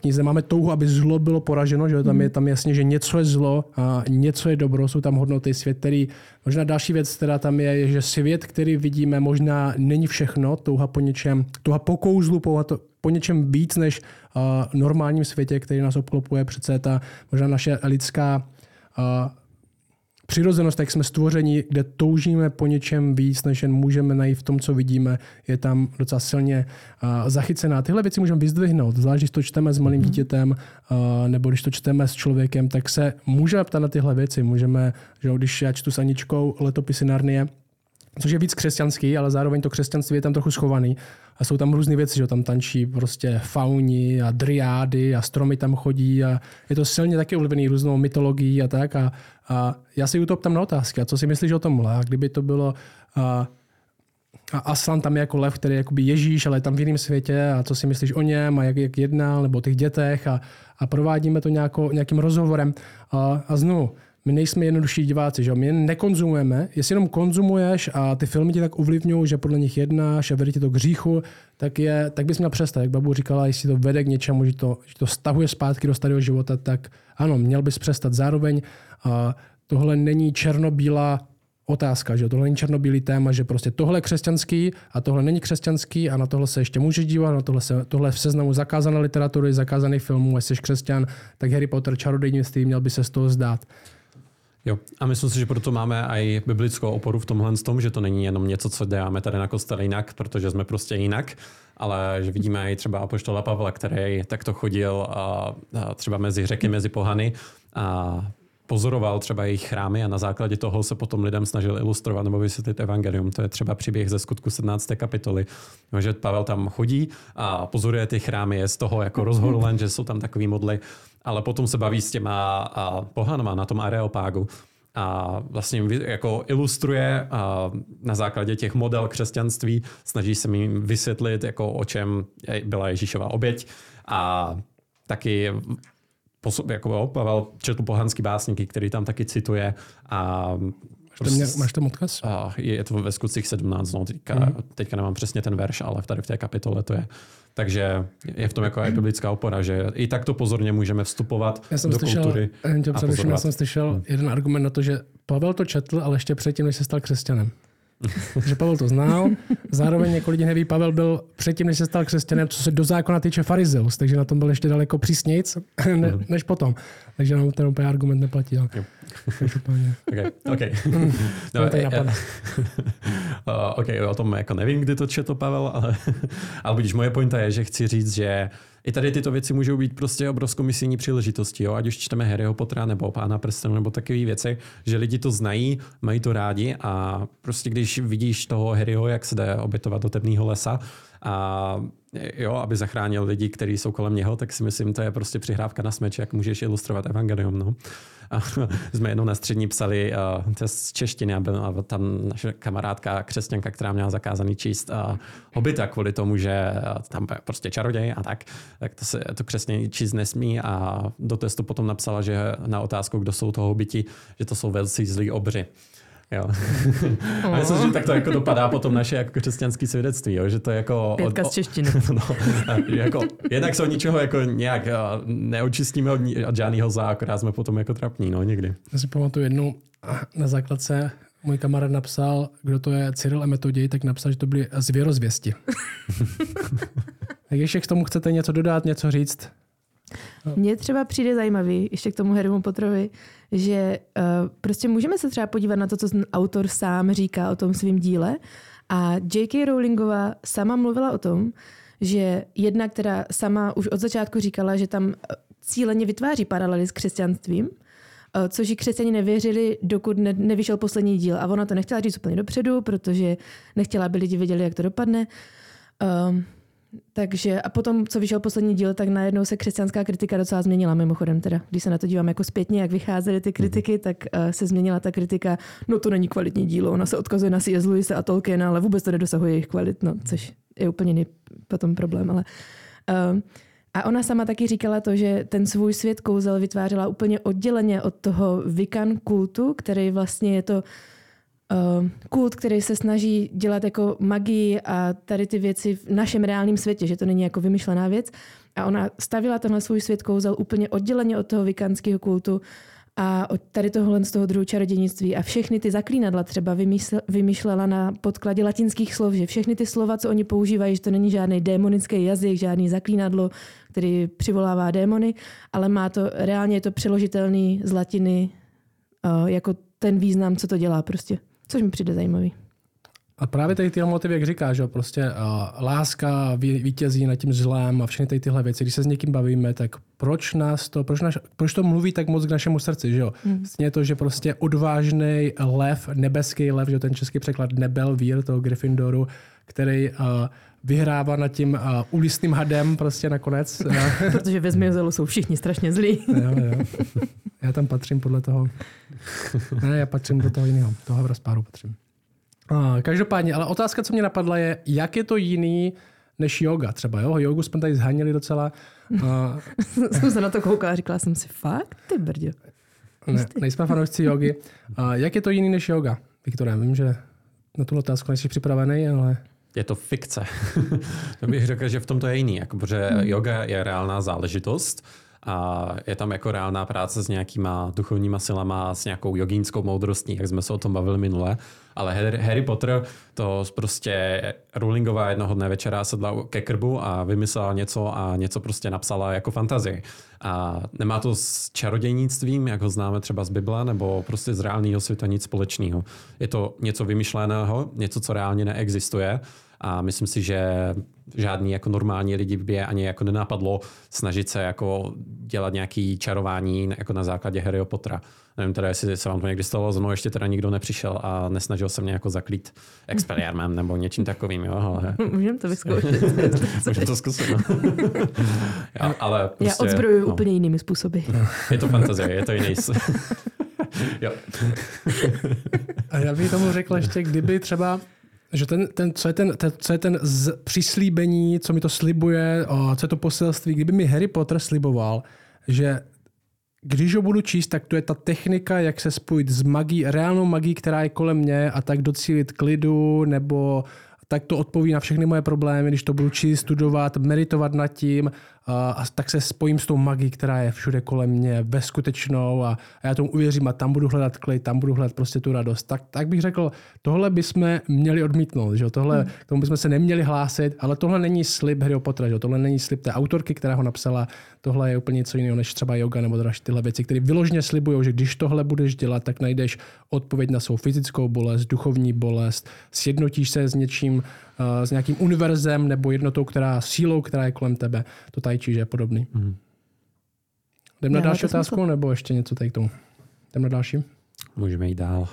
knize. Máme touhu, aby zlo bylo poraženo, že jo? tam hmm. je tam jasně, že něco je zlo a něco je dobro, jsou tam hodnoty, svět, který Možná další věc, která tam je, je, že svět, který vidíme, možná není všechno, touha po něčem, touha po kouzlu, po, to, po něčem víc než uh, normálním světě, který nás obklopuje. Přece ta možná naše lidská uh, přirozenost, jak jsme stvoření, kde toužíme po něčem víc, než jen můžeme najít v tom, co vidíme, je tam docela silně uh, zachycená. Tyhle věci můžeme vyzdvihnout, zvlášť když to čteme s malým mhm. dítětem, uh, nebo když to čteme s člověkem, tak se můžeme ptát na tyhle věci. Můžeme, že když já čtu s Aničkou letopisy Narnie, což je víc křesťanský, ale zároveň to křesťanství je tam trochu schovaný. A jsou tam různé věci, že tam tančí prostě fauni a driády a stromy tam chodí a je to silně taky ovlivněný různou mytologií a tak. A, a já si u toho ptám na otázky. A co si myslíš o tomhle? A kdyby to bylo a, a Aslan tam je jako lev, který je jakoby Ježíš, ale je tam v jiném světě a co si myslíš o něm a jak, jak jednal, nebo o těch dětech a, a provádíme to nějako, nějakým rozhovorem. A, a znovu, my nejsme jednodušší diváci, že my nekonzumujeme. Jestli jenom konzumuješ a ty filmy ti tak ovlivňují, že podle nich jednáš a vede ti to k hříchu, tak, je, tak bys měl přestat. Jak babu říkala, jestli to vede k něčemu, že to, že to stahuje zpátky do starého života, tak ano, měl bys přestat. Zároveň a tohle není černobílá otázka, že tohle není černobílý téma, že prostě tohle je křesťanský a tohle není křesťanský a na tohle se ještě můžeš dívat, na tohle, se, tohle je v seznamu zakázané literatury, zakázaných filmů, jestli jsi křesťan, tak Harry Potter čarodejnictví měl by se z toho zdát. Jo, a myslím si, že proto máme i biblickou oporu v tomhle tom, že to není jenom něco, co děláme tady na kostele jinak, protože jsme prostě jinak, ale že vidíme i třeba apoštola Pavla, který takto chodil a, a třeba mezi řeky, mezi pohany a pozoroval třeba jejich chrámy a na základě toho se potom lidem snažil ilustrovat nebo vysvětlit evangelium. To je třeba příběh ze skutku 17. kapitoly, že Pavel tam chodí a pozoruje ty chrámy, je z toho jako rozhodolen, že jsou tam takový modly, ale potom se baví s těma pohanama na tom areopágu a vlastně jako ilustruje a na základě těch model křesťanství, snaží se mi vysvětlit, jako o čem byla Ježíšova oběť a taky jako jo, Pavel četl pohanský básníky, který tam taky cituje a Máš tam, máš tam odkaz? A je to ve skutcích 17, no, teďka, mm. teďka nemám přesně ten verš, ale tady v té kapitole to je. Takže je v tom jako biblická opora, že i takto pozorně můžeme vstupovat já jsem do slyšel, kultury. Já jsem slyšel hmm. jeden argument na to, že Pavel to četl, ale ještě předtím, než se stal křesťanem že Pavel to znal. Zároveň jako lidi neví, Pavel byl předtím, než se stal křesťanem, co se do zákona týče farizeus, takže na tom byl ještě daleko přísnějc ne, mhm. než potom. Takže nám ten úplně argument neplatí. Ale... okay, okay. no, uh, OK, o tom jako nevím, kdy to četl Pavel, ale, ale vidíš, moje pointa je, že chci říct, že i tady tyto věci můžou být prostě obrovskou misijní příležitostí, jo? ať už čteme Harryho Pottera nebo Pána prstenu nebo takové věci, že lidi to znají, mají to rádi a prostě když vidíš toho Harryho, jak se jde obětovat do temného lesa a jo, aby zachránil lidi, kteří jsou kolem něho, tak si myslím, to je prostě přihrávka na smeč, jak můžeš ilustrovat evangelium. No. A jsme jednou na střední psali uh, to z češtiny a byla tam naše kamarádka křesťanka, která měla zakázaný číst uh, hobita kvůli tomu, že uh, tam prostě čaroděj a tak, tak to se to křesně číst nesmí a do testu potom napsala, že na otázku, kdo jsou to hobiti, že to jsou velcí zlí obři. Jo. A myslím, že tak to jako dopadá potom naše jako křesťanské svědectví, jo? že to je jako... Pětka z češtiny. no, jako, jednak se od ničeho jako nějak neočistíme od, od žádného zla, akorát jsme potom jako trapní, no někdy. Já si pamatuju jednu na základce můj kamarád napsal, kdo to je Cyril a Metoděj, tak napsal, že to byly zvěrozvěsti. tak ještě k tomu chcete něco dodat, něco říct? Mně třeba přijde zajímavý, ještě k tomu Harrymu Potterovi, že uh, prostě můžeme se třeba podívat na to, co ten autor sám říká o tom svém díle. A J.K. Rowlingová sama mluvila o tom, že jedna, která sama už od začátku říkala, že tam eh, cíleně vytváří paralely s křesťanstvím, eh, což ji křesťani nevěřili, dokud ne, nevyšel poslední díl. A ona to nechtěla říct úplně dopředu, protože nechtěla, aby lidi věděli, jak to dopadne. Um, takže a potom, co vyšel poslední díl, tak najednou se křesťanská kritika docela změnila mimochodem. Teda, když se na to dívám jako zpětně, jak vycházely ty kritiky, tak uh, se změnila ta kritika, no to není kvalitní dílo, ona se odkazuje na C.S. Lewis a Tolkien, ale vůbec to nedosahuje jejich kvalit, no, což je úplně jiný potom problém. Ale, uh, a ona sama taky říkala to, že ten svůj svět kouzel vytvářela úplně odděleně od toho Vikan kultu, který vlastně je to uh, kult, který se snaží dělat jako magii a tady ty věci v našem reálném světě, že to není jako vymyšlená věc. A ona stavila tenhle svůj svět kouzel úplně odděleně od toho vikánského kultu a od tady tohohle z toho druhu čarodějnictví a všechny ty zaklínadla třeba vymýšlela na podkladě latinských slov, že všechny ty slova, co oni používají, že to není žádný démonický jazyk, žádný zaklínadlo, který přivolává démony, ale má to, reálně je to přeložitelný z latiny uh, jako ten význam, co to dělá prostě. Což mi přijde zajímavý. A právě tady tyhle motivy, jak říkáš, že prostě uh, láska vítězí nad tím zlem a všechny tady tyhle věci. Když se s někým bavíme, tak proč nás to, proč, naš, proč to mluví tak moc k našemu srdci, že jo? Mm. je to, že prostě odvážný lev, nebeský lev, že ten český překlad nebel vír toho Gryffindoru, který uh, vyhrává nad tím uh, ulistným hadem prostě nakonec. Protože ve Zmiozelu jsou všichni strašně zlí. jo, jo. Já tam patřím podle toho. Ne, já patřím do toho jiného. Toho rozpáru patřím. A, každopádně, ale otázka, co mě napadla, je, jak je to jiný než yoga třeba, jo? Jogu jsme tady zhanili docela. A... jsem se na to koukala a říkala jsem si, fakt, ty brdě. Ne, nejsme fanoušci jogy. A jak je to jiný než yoga, Viktore? Vím, že na tu otázku nejsi připravený, ale... Je to fikce. to bych řekl, že v tom to je jiný, jako, protože hmm. yoga je reálná záležitost a je tam jako reálná práce s nějakýma duchovníma silama, s nějakou jogínskou moudrostí, jak jsme se o tom bavili minule. Ale Harry Potter to prostě Rowlingová jednoho dne večera sedla ke krbu a vymyslela něco a něco prostě napsala jako fantazii. A nemá to s čarodějnictvím, jak ho známe třeba z Bible, nebo prostě z reálného světa nic společného. Je to něco vymyšleného, něco, co reálně neexistuje a myslím si, že žádný jako normální lidi by je ani jako nenapadlo snažit se jako dělat nějaký čarování jako na základě Harryho Pottera. Nevím teda, jestli se vám to někdy stalo, znovu ještě teda nikdo nepřišel a nesnažil se mě jako zaklít experiarmem nebo něčím takovým, jo, ale... Můžeme to vyzkoušet. Můžeme to zkusit, no. Já, ale prostě, Já odzbrojuju no. úplně jinými způsoby. Je to fantazie, je to jiný... jo. a já bych tomu řekl ještě, kdyby třeba že ten, ten, co je ten, ten, co je ten z přislíbení, co mi to slibuje, co je to poselství, kdyby mi Harry Potter sliboval, že když ho budu číst, tak to je ta technika, jak se spojit s magí, reálnou magí, která je kolem mě a tak docílit klidu nebo tak to odpoví na všechny moje problémy, když to budu číst, studovat, meditovat nad tím a tak se spojím s tou magií, která je všude kolem mě, bezskutečnou a, a já tomu uvěřím a tam budu hledat klid, tam budu hledat prostě tu radost. Tak, tak bych řekl, tohle bychom měli odmítnout, že tohle, hmm. tomu bychom se neměli hlásit, ale tohle není slib Harry Pottera, že tohle není slib té autorky, která ho napsala, tohle je úplně něco jiného než třeba yoga nebo další tyhle věci, které vyložně slibují, že když tohle budeš dělat, tak najdeš odpověď na svou fyzickou bolest, duchovní bolest, sjednotíš se s něčím, s nějakým univerzem nebo jednotou, která sílou, která je kolem tebe. To tai chi, že je podobný. Mm. Jdem na další otázku, smysl. nebo ještě něco tady k tomu? Jdem na další? Můžeme jít dál.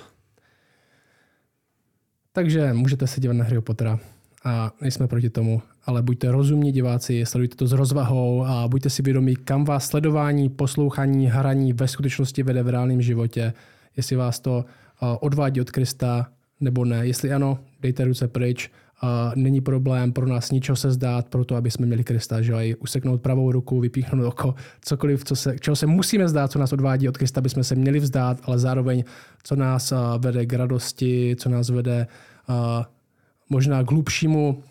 Takže můžete se dívat na Harry Pottera a nejsme proti tomu, ale buďte rozumní diváci, sledujte to s rozvahou a buďte si vědomí, kam vás sledování, poslouchání, hraní ve skutečnosti vede v reálném životě, jestli vás to odvádí od Krista nebo ne. Jestli ano, dejte ruce pryč, není problém pro nás ničeho se zdát, pro to, aby jsme měli Krista, že useknout pravou ruku, vypíchnout oko, cokoliv, co se, čeho se musíme zdát, co nás odvádí od Krista, aby jsme se měli vzdát, ale zároveň, co nás vede k radosti, co nás vede možná k hlubšímu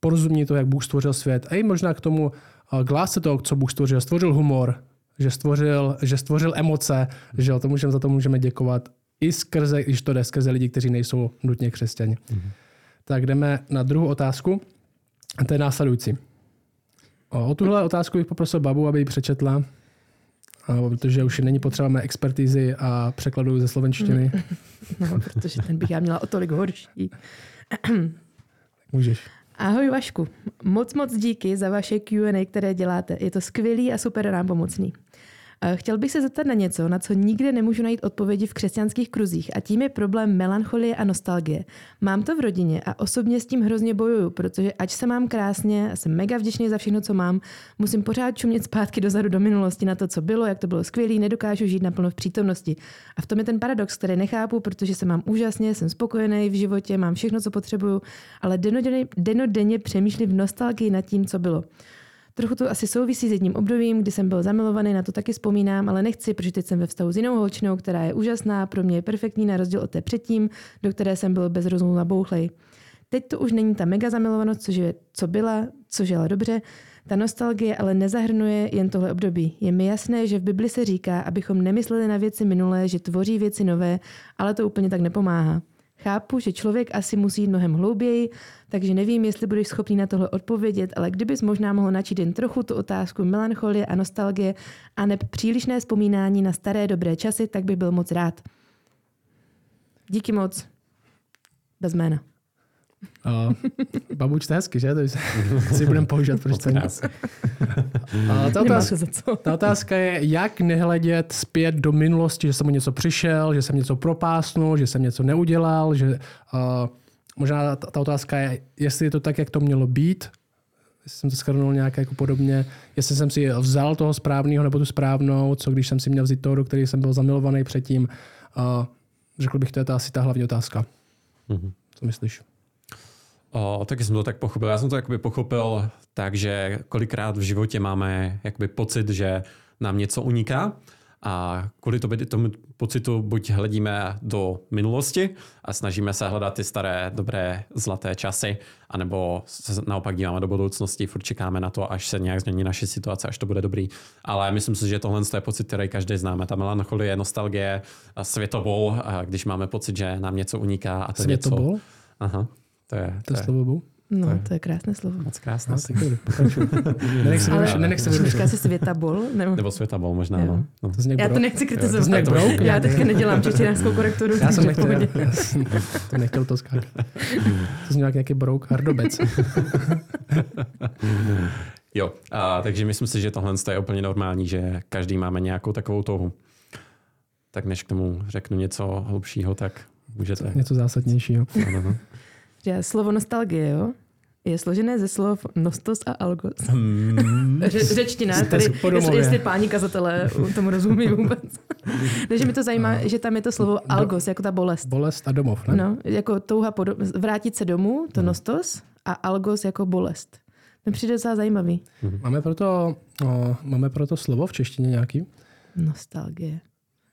porozumění toho, jak Bůh stvořil svět, a i možná k tomu k lásce toho, co Bůh stvořil. Stvořil humor, že stvořil, že stvořil emoce, že o to můžeme, za to můžeme děkovat i skrze, když to jde skrze lidi, kteří nejsou nutně křesťani. Mm-hmm. Tak jdeme na druhou otázku. A to je následující. O, o tuhle otázku bych poprosil babu, aby ji přečetla, protože už není potřeba mé expertízy a překladu ze slovenštiny. No, protože ten bych já měla o tolik horší. Můžeš. Ahoj Vašku, moc moc díky za vaše Q&A, které děláte. Je to skvělý a super nám pomocný. Chtěl bych se zeptat na něco, na co nikde nemůžu najít odpovědi v křesťanských kruzích a tím je problém melancholie a nostalgie. Mám to v rodině a osobně s tím hrozně bojuju, protože ať se mám krásně a jsem mega vděčný za všechno, co mám, musím pořád čumět zpátky dozadu do minulosti na to, co bylo, jak to bylo skvělé, nedokážu žít naplno v přítomnosti. A v tom je ten paradox, který nechápu, protože se mám úžasně, jsem spokojený v životě, mám všechno, co potřebuju, ale denodenně, denodenně přemýšlím v nostalgii nad tím, co bylo. Trochu to asi souvisí s jedním obdobím, kdy jsem byl zamilovaný, na to taky vzpomínám, ale nechci, protože teď jsem ve vztahu s jinou holčinou, která je úžasná, pro mě je perfektní na rozdíl od té předtím, do které jsem byl bez rozumu nabouchlej. Teď to už není ta mega zamilovanost, což je, co byla, co žila dobře, ta nostalgie ale nezahrnuje jen tohle období. Je mi jasné, že v Bibli se říká, abychom nemysleli na věci minulé, že tvoří věci nové, ale to úplně tak nepomáhá. Chápu, že člověk asi musí jít mnohem hlouběji, takže nevím, jestli budeš schopný na tohle odpovědět, ale kdybys možná mohl načít jen trochu tu otázku melancholie a nostalgie a ne přílišné vzpomínání na staré dobré časy, tak bych byl moc rád. Díky moc. Bez jména. Uh, babu čte hezky, že? To si budeme používat pro čtení. Uh, ta, otázka, ta otázka je, jak nehledět zpět do minulosti, že jsem mu něco přišel, že jsem něco propásnul, že jsem něco neudělal, že uh, možná ta, ta otázka je, jestli je to tak, jak to mělo být, jestli jsem to schrnul nějak jako podobně, jestli jsem si vzal toho správného nebo tu správnou, co když jsem si měl vzít toho, do který jsem byl zamilovaný předtím. Uh, řekl bych, to je ta asi ta hlavní otázka. Mm-hmm. Co myslíš? O, taky jsem to tak pochopil. Já jsem to jakoby pochopil tak, že kolikrát v životě máme jakoby pocit, že nám něco uniká a kvůli tomu, tomu pocitu buď hledíme do minulosti a snažíme se hledat ty staré, dobré, zlaté časy, anebo se naopak díváme do budoucnosti, furt čekáme na to, až se nějak změní naše situace, až to bude dobrý. Ale myslím si, že tohle je pocit, který každý známe. Ta melancholie, nostalgie, světobol, když máme pocit, že nám něco uniká. A to světobol? Něco... Aha, to je, to, to je slovo bol? No, to je, to je krásné slovo. Moc krásné. No, nenech se, Ale, nenech se Říká se světabol? Nebo, nebo světabol možná, no. no. To Já to nechci kritizovat. To brouk, já teďka nedělám češtinářskou korekturu. Já jsem nechtěl, já jsem to nechtěl to skákat. To zní nějaký brouk hardobec. jo, a, takže myslím si, že tohle je úplně normální, že každý máme nějakou takovou touhu. Tak než k tomu řeknu něco hlubšího, tak můžete. Něco zásadnějšího. No, no, no že slovo nostalgie, jo? je složené ze slov nostos a algos. Hmm. Ře, řečtina, tady, jestli, jestli páni kazatelé tomu rozumí vůbec. Takže mi to zajímá, no. že tam je to slovo algos, jako ta bolest. Bolest a domov, ne? No, jako touha podo- vrátit se domů, to hmm. nostos, a algos jako bolest. To přijde docela zajímavý. Hmm. Máme proto, o, máme proto slovo v češtině nějaký? Nostalgie.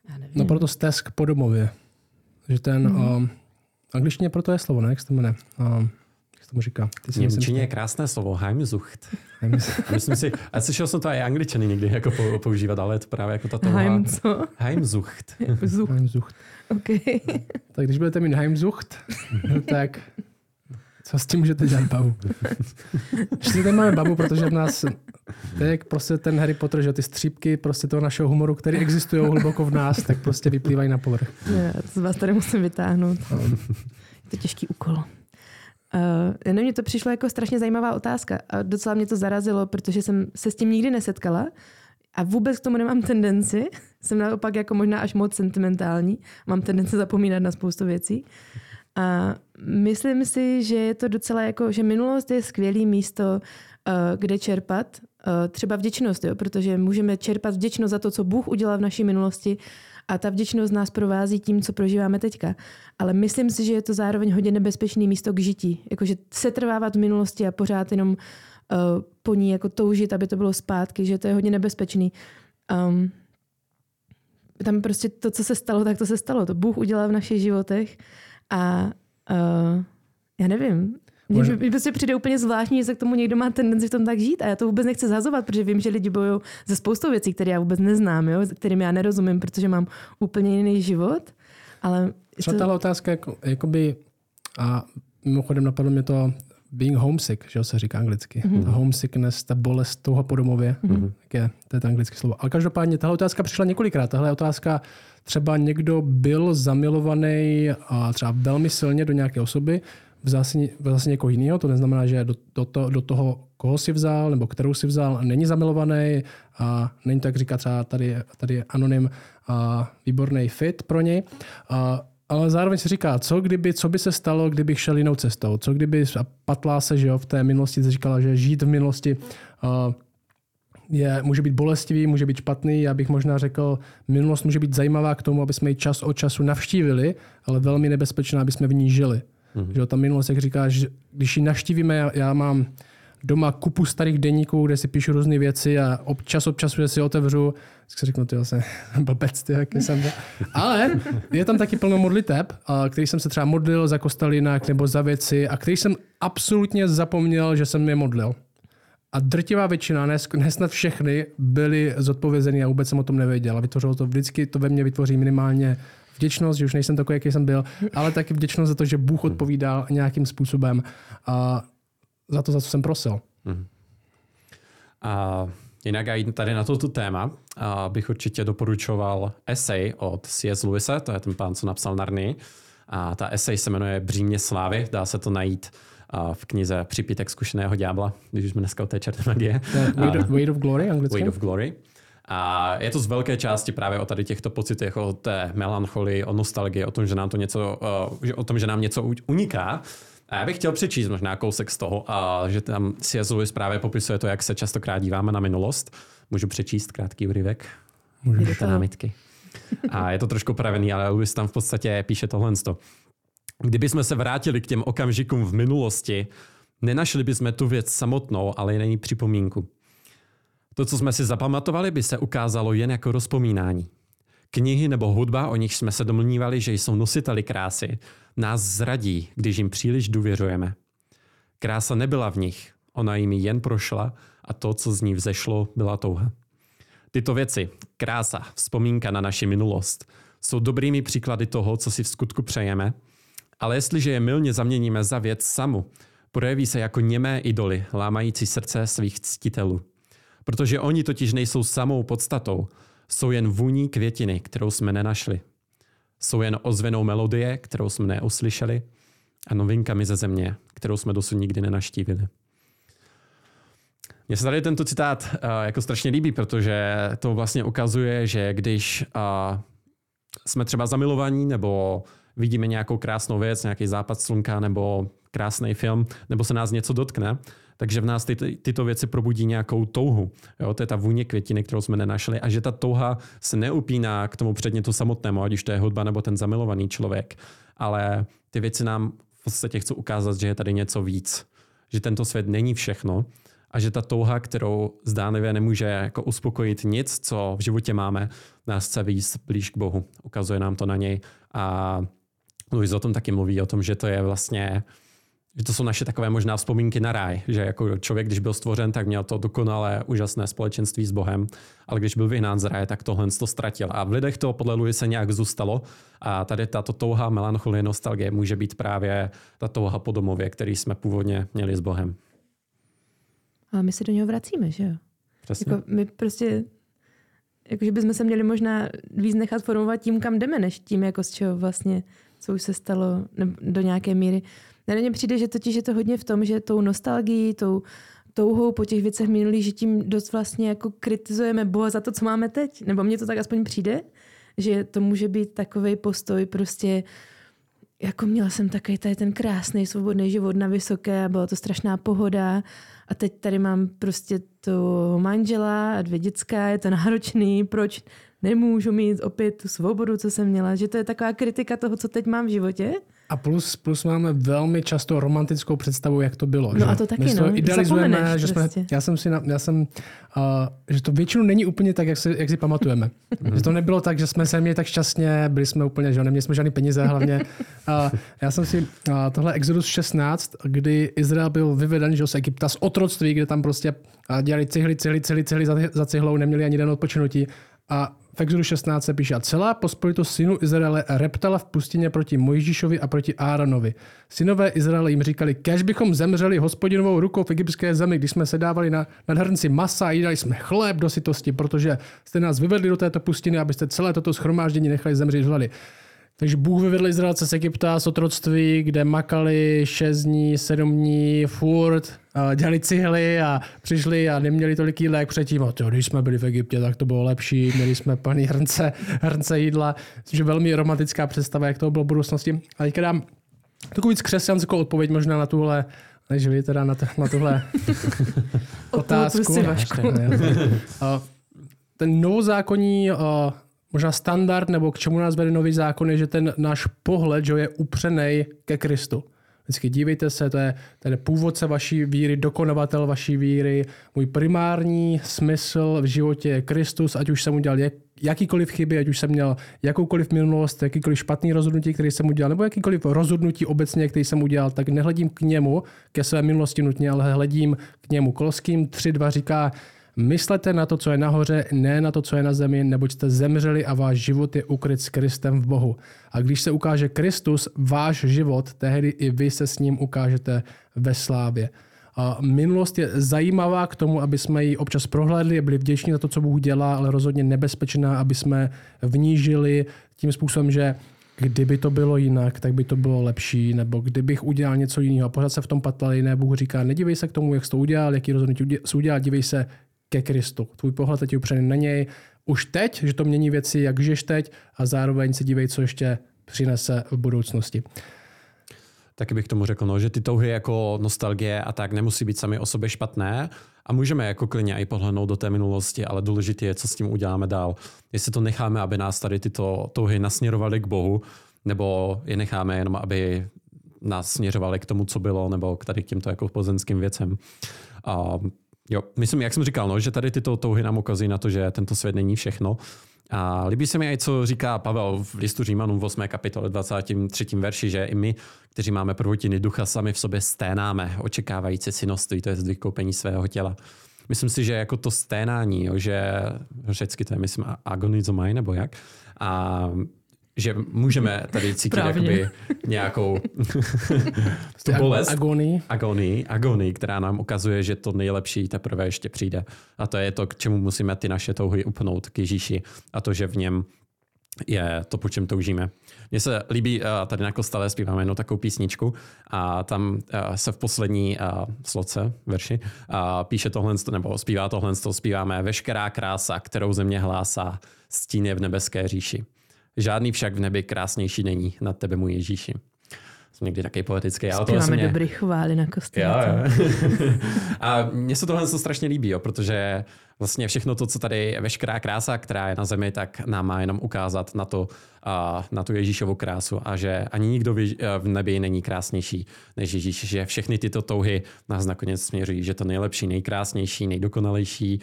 Já nevím. No proto stesk po domově. Že ten, hmm. o, angličtině proto je slovo, ne? Jak se to jmenuje? Jak se tomu říká? Ty Němčině je krásné slovo, Heimzucht. a myslím si, a slyšel jsem to i angličany někdy jako používat, ale je to právě jako tato... Heim co? Heimzucht. Heimzucht. Okay. tak když budete mít Heimzucht, tak co s tím můžete dělat, babu? Ještě tady máme babu, protože v nás, to je prostě ten Harry Potter, že ty střípky prostě toho našeho humoru, který existují hluboko v nás, tak prostě vyplývají na povrch. Já z vás tady musím vytáhnout. Je to těžký úkol. Uh, mně to přišlo jako strašně zajímavá otázka a docela mě to zarazilo, protože jsem se s tím nikdy nesetkala a vůbec k tomu nemám tendenci. Jsem naopak jako možná až moc sentimentální. Mám tendenci zapomínat na spoustu věcí. A myslím si, že je to docela jako, že minulost je skvělý místo, uh, kde čerpat uh, třeba vděčnost, jo? protože můžeme čerpat vděčnost za to, co Bůh udělal v naší minulosti a ta vděčnost nás provází tím, co prožíváme teďka. Ale myslím si, že je to zároveň hodně nebezpečný místo k žití. Jakože se trvávat v minulosti a pořád jenom uh, po ní jako toužit, aby to bylo zpátky, že to je hodně nebezpečný. Um, tam prostě to, co se stalo, tak to se stalo. To Bůh udělal v našich životech a uh, já nevím, mně mi prostě přijde úplně zvláštní, že se k tomu někdo má tendenci v tom tak žít a já to vůbec nechci zhazovat, protože vím, že lidi bojují ze spoustou věcí, které já vůbec neznám, jo, kterým já nerozumím, protože mám úplně jiný život. Ale Třeba to... tahle otázka, jako, jakoby, a mimochodem napadlo mě to being homesick, že se říká anglicky. Mm-hmm. Ta homesickness, ta bolest toho po domově, mm-hmm. je, to je to anglické slovo. Ale každopádně tahle otázka přišla několikrát. Tahle otázka třeba někdo byl zamilovaný a třeba velmi silně do nějaké osoby, vzal si, vzal si někoho jiného, to neznamená, že do, do, to, do toho, koho si vzal nebo kterou si vzal, není zamilovaný a není to, jak říká třeba tady, tady je anonym, a výborný fit pro něj. A, ale zároveň si říká, co kdyby, co by se stalo, kdybych šel jinou cestou, co kdyby, a patlá se, že jo, v té minulosti se říkala, že žít v minulosti uh, je, může být bolestivý, může být špatný. Já bych možná řekl, minulost může být zajímavá k tomu, aby jsme ji čas od času navštívili, ale velmi nebezpečná, aby jsme v ní žili. Mm-hmm. Že ta minulost, jak říkáš, když ji navštívíme, já, já mám doma kupu starých denníků, kde si píšu různé věci a občas od času, si otevřu, tak si řeknu, ty jsem blbec, ty, jaký jsem byl. Ale je tam taky plno modliteb, který jsem se třeba modlil za kostelinak nebo za věci a který jsem absolutně zapomněl, že jsem je modlil. A drtivá většina, ne, ne snad všechny, byly zodpovězeny a vůbec jsem o tom nevěděl. A vytvořilo to vždycky, to ve mně vytvoří minimálně vděčnost, že už nejsem takový, jaký jsem byl, ale taky vděčnost za to, že Bůh odpovídal nějakým způsobem a za to, za co jsem prosil. Hmm. A jinak i tady na toto téma a bych určitě doporučoval esej od C.S. Lewise, to je ten pán, co napsal Narny. A ta esej se jmenuje Břímě slávy, dá se to najít v knize Připítek zkušeného ďábla, když jsme dneska o té černé magie. Weight of, Glory, anglicky? Weight of Glory. A je to z velké části právě o tady těchto pocitech, o té melancholii, o nostalgii, o tom, že nám to něco, uh, o tom, že nám něco uniká. A já bych chtěl přečíst možná kousek z toho, a že tam C.S. Lewis právě popisuje to, jak se častokrát díváme na minulost. Můžu přečíst krátký úryvek? Můžete námitky. A je to trošku pravený, ale Lewis tam v podstatě píše tohle. Kdyby jsme se vrátili k těm okamžikům v minulosti, nenašli bychom tu věc samotnou, ale jen její připomínku. To, co jsme si zapamatovali, by se ukázalo jen jako rozpomínání. Knihy nebo hudba, o nich jsme se domnívali, že jsou nositeli krásy, nás zradí, když jim příliš důvěřujeme. Krása nebyla v nich, ona jim jen prošla a to, co z ní vzešlo, byla touha. Tyto věci, krása, vzpomínka na naši minulost, jsou dobrými příklady toho, co si v skutku přejeme, ale jestliže je milně zaměníme za věc samu, projeví se jako němé idoly, lámající srdce svých ctitelů. Protože oni totiž nejsou samou podstatou, jsou jen vůní květiny, kterou jsme nenašli. Jsou jen ozvenou melodie, kterou jsme neuslyšeli a novinkami ze země, kterou jsme dosud nikdy nenaštívili. Mně se tady tento citát uh, jako strašně líbí, protože to vlastně ukazuje, že když uh, jsme třeba zamilovaní nebo vidíme nějakou krásnou věc, nějaký západ slunka nebo krásný film, nebo se nás něco dotkne, takže v nás ty, ty, tyto věci probudí nějakou touhu. Jo? To je ta vůně květiny, kterou jsme nenašli a že ta touha se neupíná k tomu předmětu samotnému, ať už to je hudba nebo ten zamilovaný člověk, ale ty věci nám v podstatě chcou ukázat, že je tady něco víc, že tento svět není všechno a že ta touha, kterou zdánlivě nemůže jako uspokojit nic, co v životě máme, nás chce víc blíž k Bohu. Ukazuje nám to na něj a Luis o tom taky mluví, o tom, že to je vlastně že to jsou naše takové možná vzpomínky na ráj, že jako člověk, když byl stvořen, tak měl to dokonalé, úžasné společenství s Bohem, ale když byl vyhnán z ráje, tak tohle to ztratil. A v lidech to podle Luise se nějak zůstalo a tady tato touha, melancholie, nostalgie může být právě ta touha po domově, který jsme původně měli s Bohem. A my se do něho vracíme, že jo? Přesně. Jako my prostě, jakože bychom se měli možná víc nechat formovat tím, kam jdeme, než tím, jako z čeho vlastně, co už se stalo do nějaké míry. Na mě přijde, že totiž je to hodně v tom, že tou nostalgií, tou touhou po těch věcech minulých, že tím dost vlastně jako kritizujeme Boha za to, co máme teď. Nebo mně to tak aspoň přijde, že to může být takový postoj prostě jako měla jsem takový tady ten krásný svobodný život na vysoké a byla to strašná pohoda a teď tady mám prostě to manžela a dvě dětská, je to náročný, proč nemůžu mít opět tu svobodu, co jsem měla, že to je taková kritika toho, co teď mám v životě a plus, plus máme velmi často romantickou představu, jak to bylo. No že? a to taky, My no. idealizujeme, že jsme, prostě. já jsem si, na, já jsem, uh, že to většinou není úplně tak, jak si, jak si pamatujeme. že to nebylo tak, že jsme se měli tak šťastně, byli jsme úplně, že neměli jsme žádný peníze hlavně. Uh, já jsem si, uh, tohle Exodus 16, kdy Izrael byl vyveden že, z Egypta z otroctví, kde tam prostě uh, dělali cihly, cihly, cihly, cihly za, za cihlou, neměli ani den odpočinutí. A v Exodu 16 se píše, a celá pospolitost synu Izraele reptala v pustině proti Mojžíšovi a proti Áronovi. Synové Izraele jim říkali, kež bychom zemřeli hospodinovou rukou v egyptské zemi, když jsme se dávali na, na hrnci masa a jídali jsme chléb do sytosti, protože jste nás vyvedli do této pustiny, abyste celé toto schromáždění nechali zemřít hlady. Takže Bůh vyvedl Izraelce z Egypta z otroctví, kde makali 6 dní, 7 dní, furt, dělali cihly a přišli a neměli tolik jídla jak předtím. A to, když jsme byli v Egyptě, tak to bylo lepší, měli jsme plný hrnce, hrnce jídla, což je velmi romantická představa, jak to bylo v budoucnosti. A teďka dám takovou víc křesťanskou odpověď možná na tuhle, než vy teda na, to, na tuhle otázku. ten novozákonní možná standard, nebo k čemu nás vede nový zákon, je, že ten náš pohled že je upřený ke Kristu. Vždycky dívejte se, to je ten původce vaší víry, dokonovatel vaší víry. Můj primární smysl v životě je Kristus, ať už jsem udělal jak, jakýkoliv chyby, ať už jsem měl jakoukoliv minulost, jakýkoliv špatný rozhodnutí, který jsem udělal, nebo jakýkoliv rozhodnutí obecně, který jsem udělal, tak nehledím k němu, ke své minulosti nutně, ale hledím k němu. Kolským 3.2 říká, Myslete na to, co je nahoře, ne na to, co je na zemi, neboť jste zemřeli a váš život je ukryt s Kristem v Bohu. A když se ukáže Kristus, váš život, tehdy i vy se s ním ukážete ve slávě. A minulost je zajímavá k tomu, aby jsme ji občas prohlédli, byli vděční za to, co Bůh dělá, ale rozhodně nebezpečná, aby jsme v ní žili tím způsobem, že kdyby to bylo jinak, tak by to bylo lepší, nebo kdybych udělal něco jiného. Pořád se v tom patlali, ne, Bůh říká, nedívej se k tomu, jak jsi to udělal, jaký rozhodnutí jsi udělal, dívej se, ke Kristu. Tvůj pohled teď je upřený na něj už teď, že to mění věci, jak žiješ teď a zároveň se dívej, co ještě přinese v budoucnosti. Taky bych tomu řekl, no, že ty touhy jako nostalgie a tak nemusí být sami o sobě špatné a můžeme jako klidně i pohlednout do té minulosti, ale důležité je, co s tím uděláme dál. Jestli to necháme, aby nás tady tyto touhy nasměrovaly k Bohu, nebo je necháme jenom, aby nás směřovali k tomu, co bylo, nebo k tady k těmto jako pozemským věcem. A Jo, myslím, jak jsem říkal, no, že tady tyto touhy nám ukazují na to, že tento svět není všechno A líbí se mi i, co říká Pavel v listu Římanům v 8. kapitole 23. verši, že i my, kteří máme prvotiny ducha, sami v sobě sténáme, očekávající synoství, to je vykoupení svého těla. Myslím si, že jako to sténání, jo, že řecky to je, myslím, agonizomaj, nebo jak, a že můžeme tady cítit jakoby nějakou tu bolest. Agonii. Agonii, agonii, která nám ukazuje, že to nejlepší teprve ještě přijde. A to je to, k čemu musíme ty naše touhy upnout k Ježíši. A to, že v něm je to, po čem toužíme. Mně se líbí, tady na kostele zpíváme jednu takovou písničku a tam se v poslední sloce, verši, píše tohle, nebo zpívá tohle, zpíváme veškerá krása, kterou země hlásá, stín je v nebeské říši. Žádný však v nebi krásnější není nad tebe, můj Ježíši. Jsem někdy taky poetický. Ale Zpíváme to mě... dobrý chvály na kostele. A mně se tohle strašně líbí, jo, protože vlastně všechno to, co tady, veškerá krása, která je na zemi, tak nám má jenom ukázat na to, na tu Ježíšovu krásu a že ani nikdo v nebi není krásnější než Ježíš, že všechny tyto touhy nás nakonec směřují, že to nejlepší, nejkrásnější, nejdokonalejší,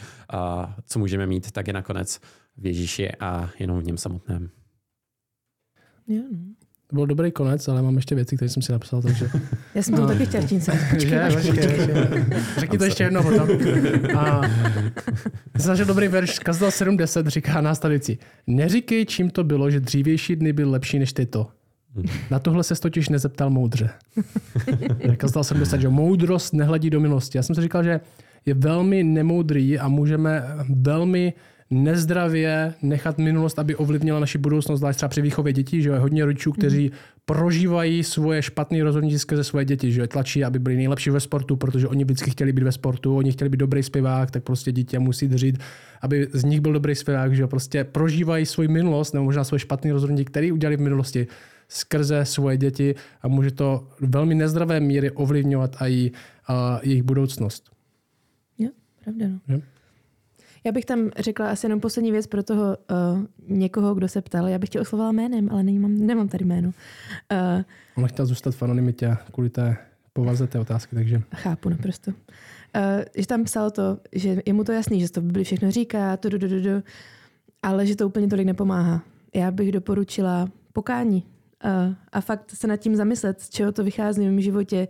co můžeme mít, tak je nakonec v Ježíši a jenom v něm samotném. Jo, no. To byl dobrý konec, ale mám ještě věci, které jsem si napsal, takže... Já jsem to no. taky chtěl tím Řekni to ještě jednou potom. A jsem dobrý verš, Kazdal 7.10 říká následující. Neříkej, čím to bylo, že dřívější dny byly lepší než tyto. Na tohle se totiž nezeptal moudře. Kazdal 70, že moudrost nehledí do minulosti. Já jsem si říkal, že je velmi nemoudrý a můžeme velmi nezdravě nechat minulost, aby ovlivnila naši budoucnost, zvlášť třeba při výchově dětí, že je hodně rodičů, kteří mm. prožívají svoje špatné rozhodnutí skrze své děti, že tlačí, aby byli nejlepší ve sportu, protože oni vždycky chtěli být ve sportu, oni chtěli být dobrý zpěvák, tak prostě dítě musí držet, aby z nich byl dobrý zpěvák, že prostě prožívají svou minulost nebo možná svoje špatné rozhodnutí, které udělali v minulosti skrze svoje děti a může to velmi nezdravé míry ovlivňovat i jejich budoucnost. Jo, pravda. No. Jo? Já bych tam řekla asi jenom poslední věc pro toho uh, někoho, kdo se ptal. Já bych tě oslovala jménem, ale nemám, nemám tady jméno. Uh, On chtěl zůstat v anonymitě kvůli té povaze té otázky, takže... Chápu naprosto. Uh, že tam psal to, že je mu to jasný, že to by všechno říká, tu, tu, tu, tu, ale že to úplně tolik nepomáhá. Já bych doporučila pokání uh, a fakt se nad tím zamyslet, z čeho to vychází v mém životě,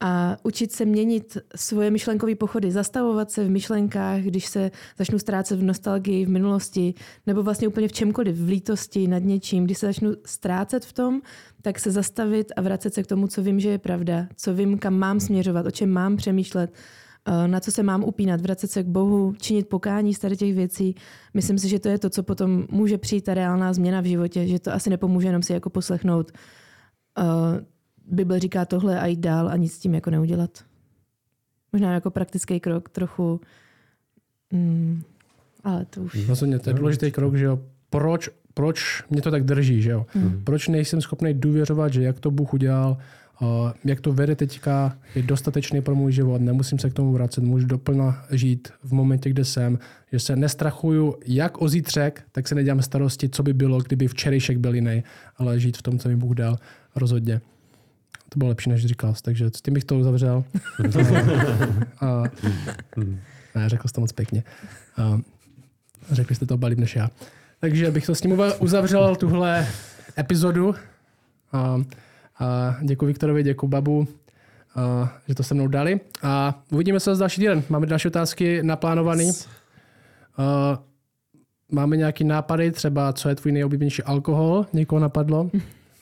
a učit se měnit svoje myšlenkové pochody, zastavovat se v myšlenkách, když se začnu ztrácet v nostalgii, v minulosti, nebo vlastně úplně v čemkoliv, v lítosti nad něčím. Když se začnu ztrácet v tom, tak se zastavit a vracet se k tomu, co vím, že je pravda, co vím, kam mám směřovat, o čem mám přemýšlet, eh, na co se mám upínat, vracet se k Bohu, činit pokání z tady těch věcí. Myslím si, že to je to, co potom může přijít ta reálná změna v životě, že to asi nepomůže jenom si jako poslechnout uh, Bible říká tohle a jít dál a nic s tím jako neudělat. Možná jako praktický krok trochu, mm, ale to už... Vlastně to je důležitý krok, že jo, proč, proč mě to tak drží, že jo? Mm. Proč nejsem schopný důvěřovat, že jak to Bůh udělal, uh, jak to vede teďka, je dostatečný pro můj život, nemusím se k tomu vracet, můžu doplna žít v momentě, kde jsem, že se nestrachuju jak o zítřek, tak se nedělám starosti, co by bylo, kdyby včerejšek byl jiný, ale žít v tom, co mi Bůh dal, rozhodně. To bylo lepší, než říkal takže s tím bych to uzavřel. a, ne, řekl jsi to moc pěkně. A, řekli jste to oba líp než já. Takže bych to s tím uzavřel, tuhle epizodu. A, a děkuji Viktorovi, děkuji Babu, a, že to se mnou dali. A uvidíme se zase další den. Máme další otázky naplánované. Máme nějaký nápady, třeba co je tvůj nejoblíbenější alkohol? Někoho napadlo?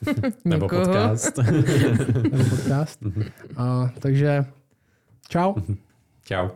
Nebo podcast. Nebo podcast. A, takže čau. Čau.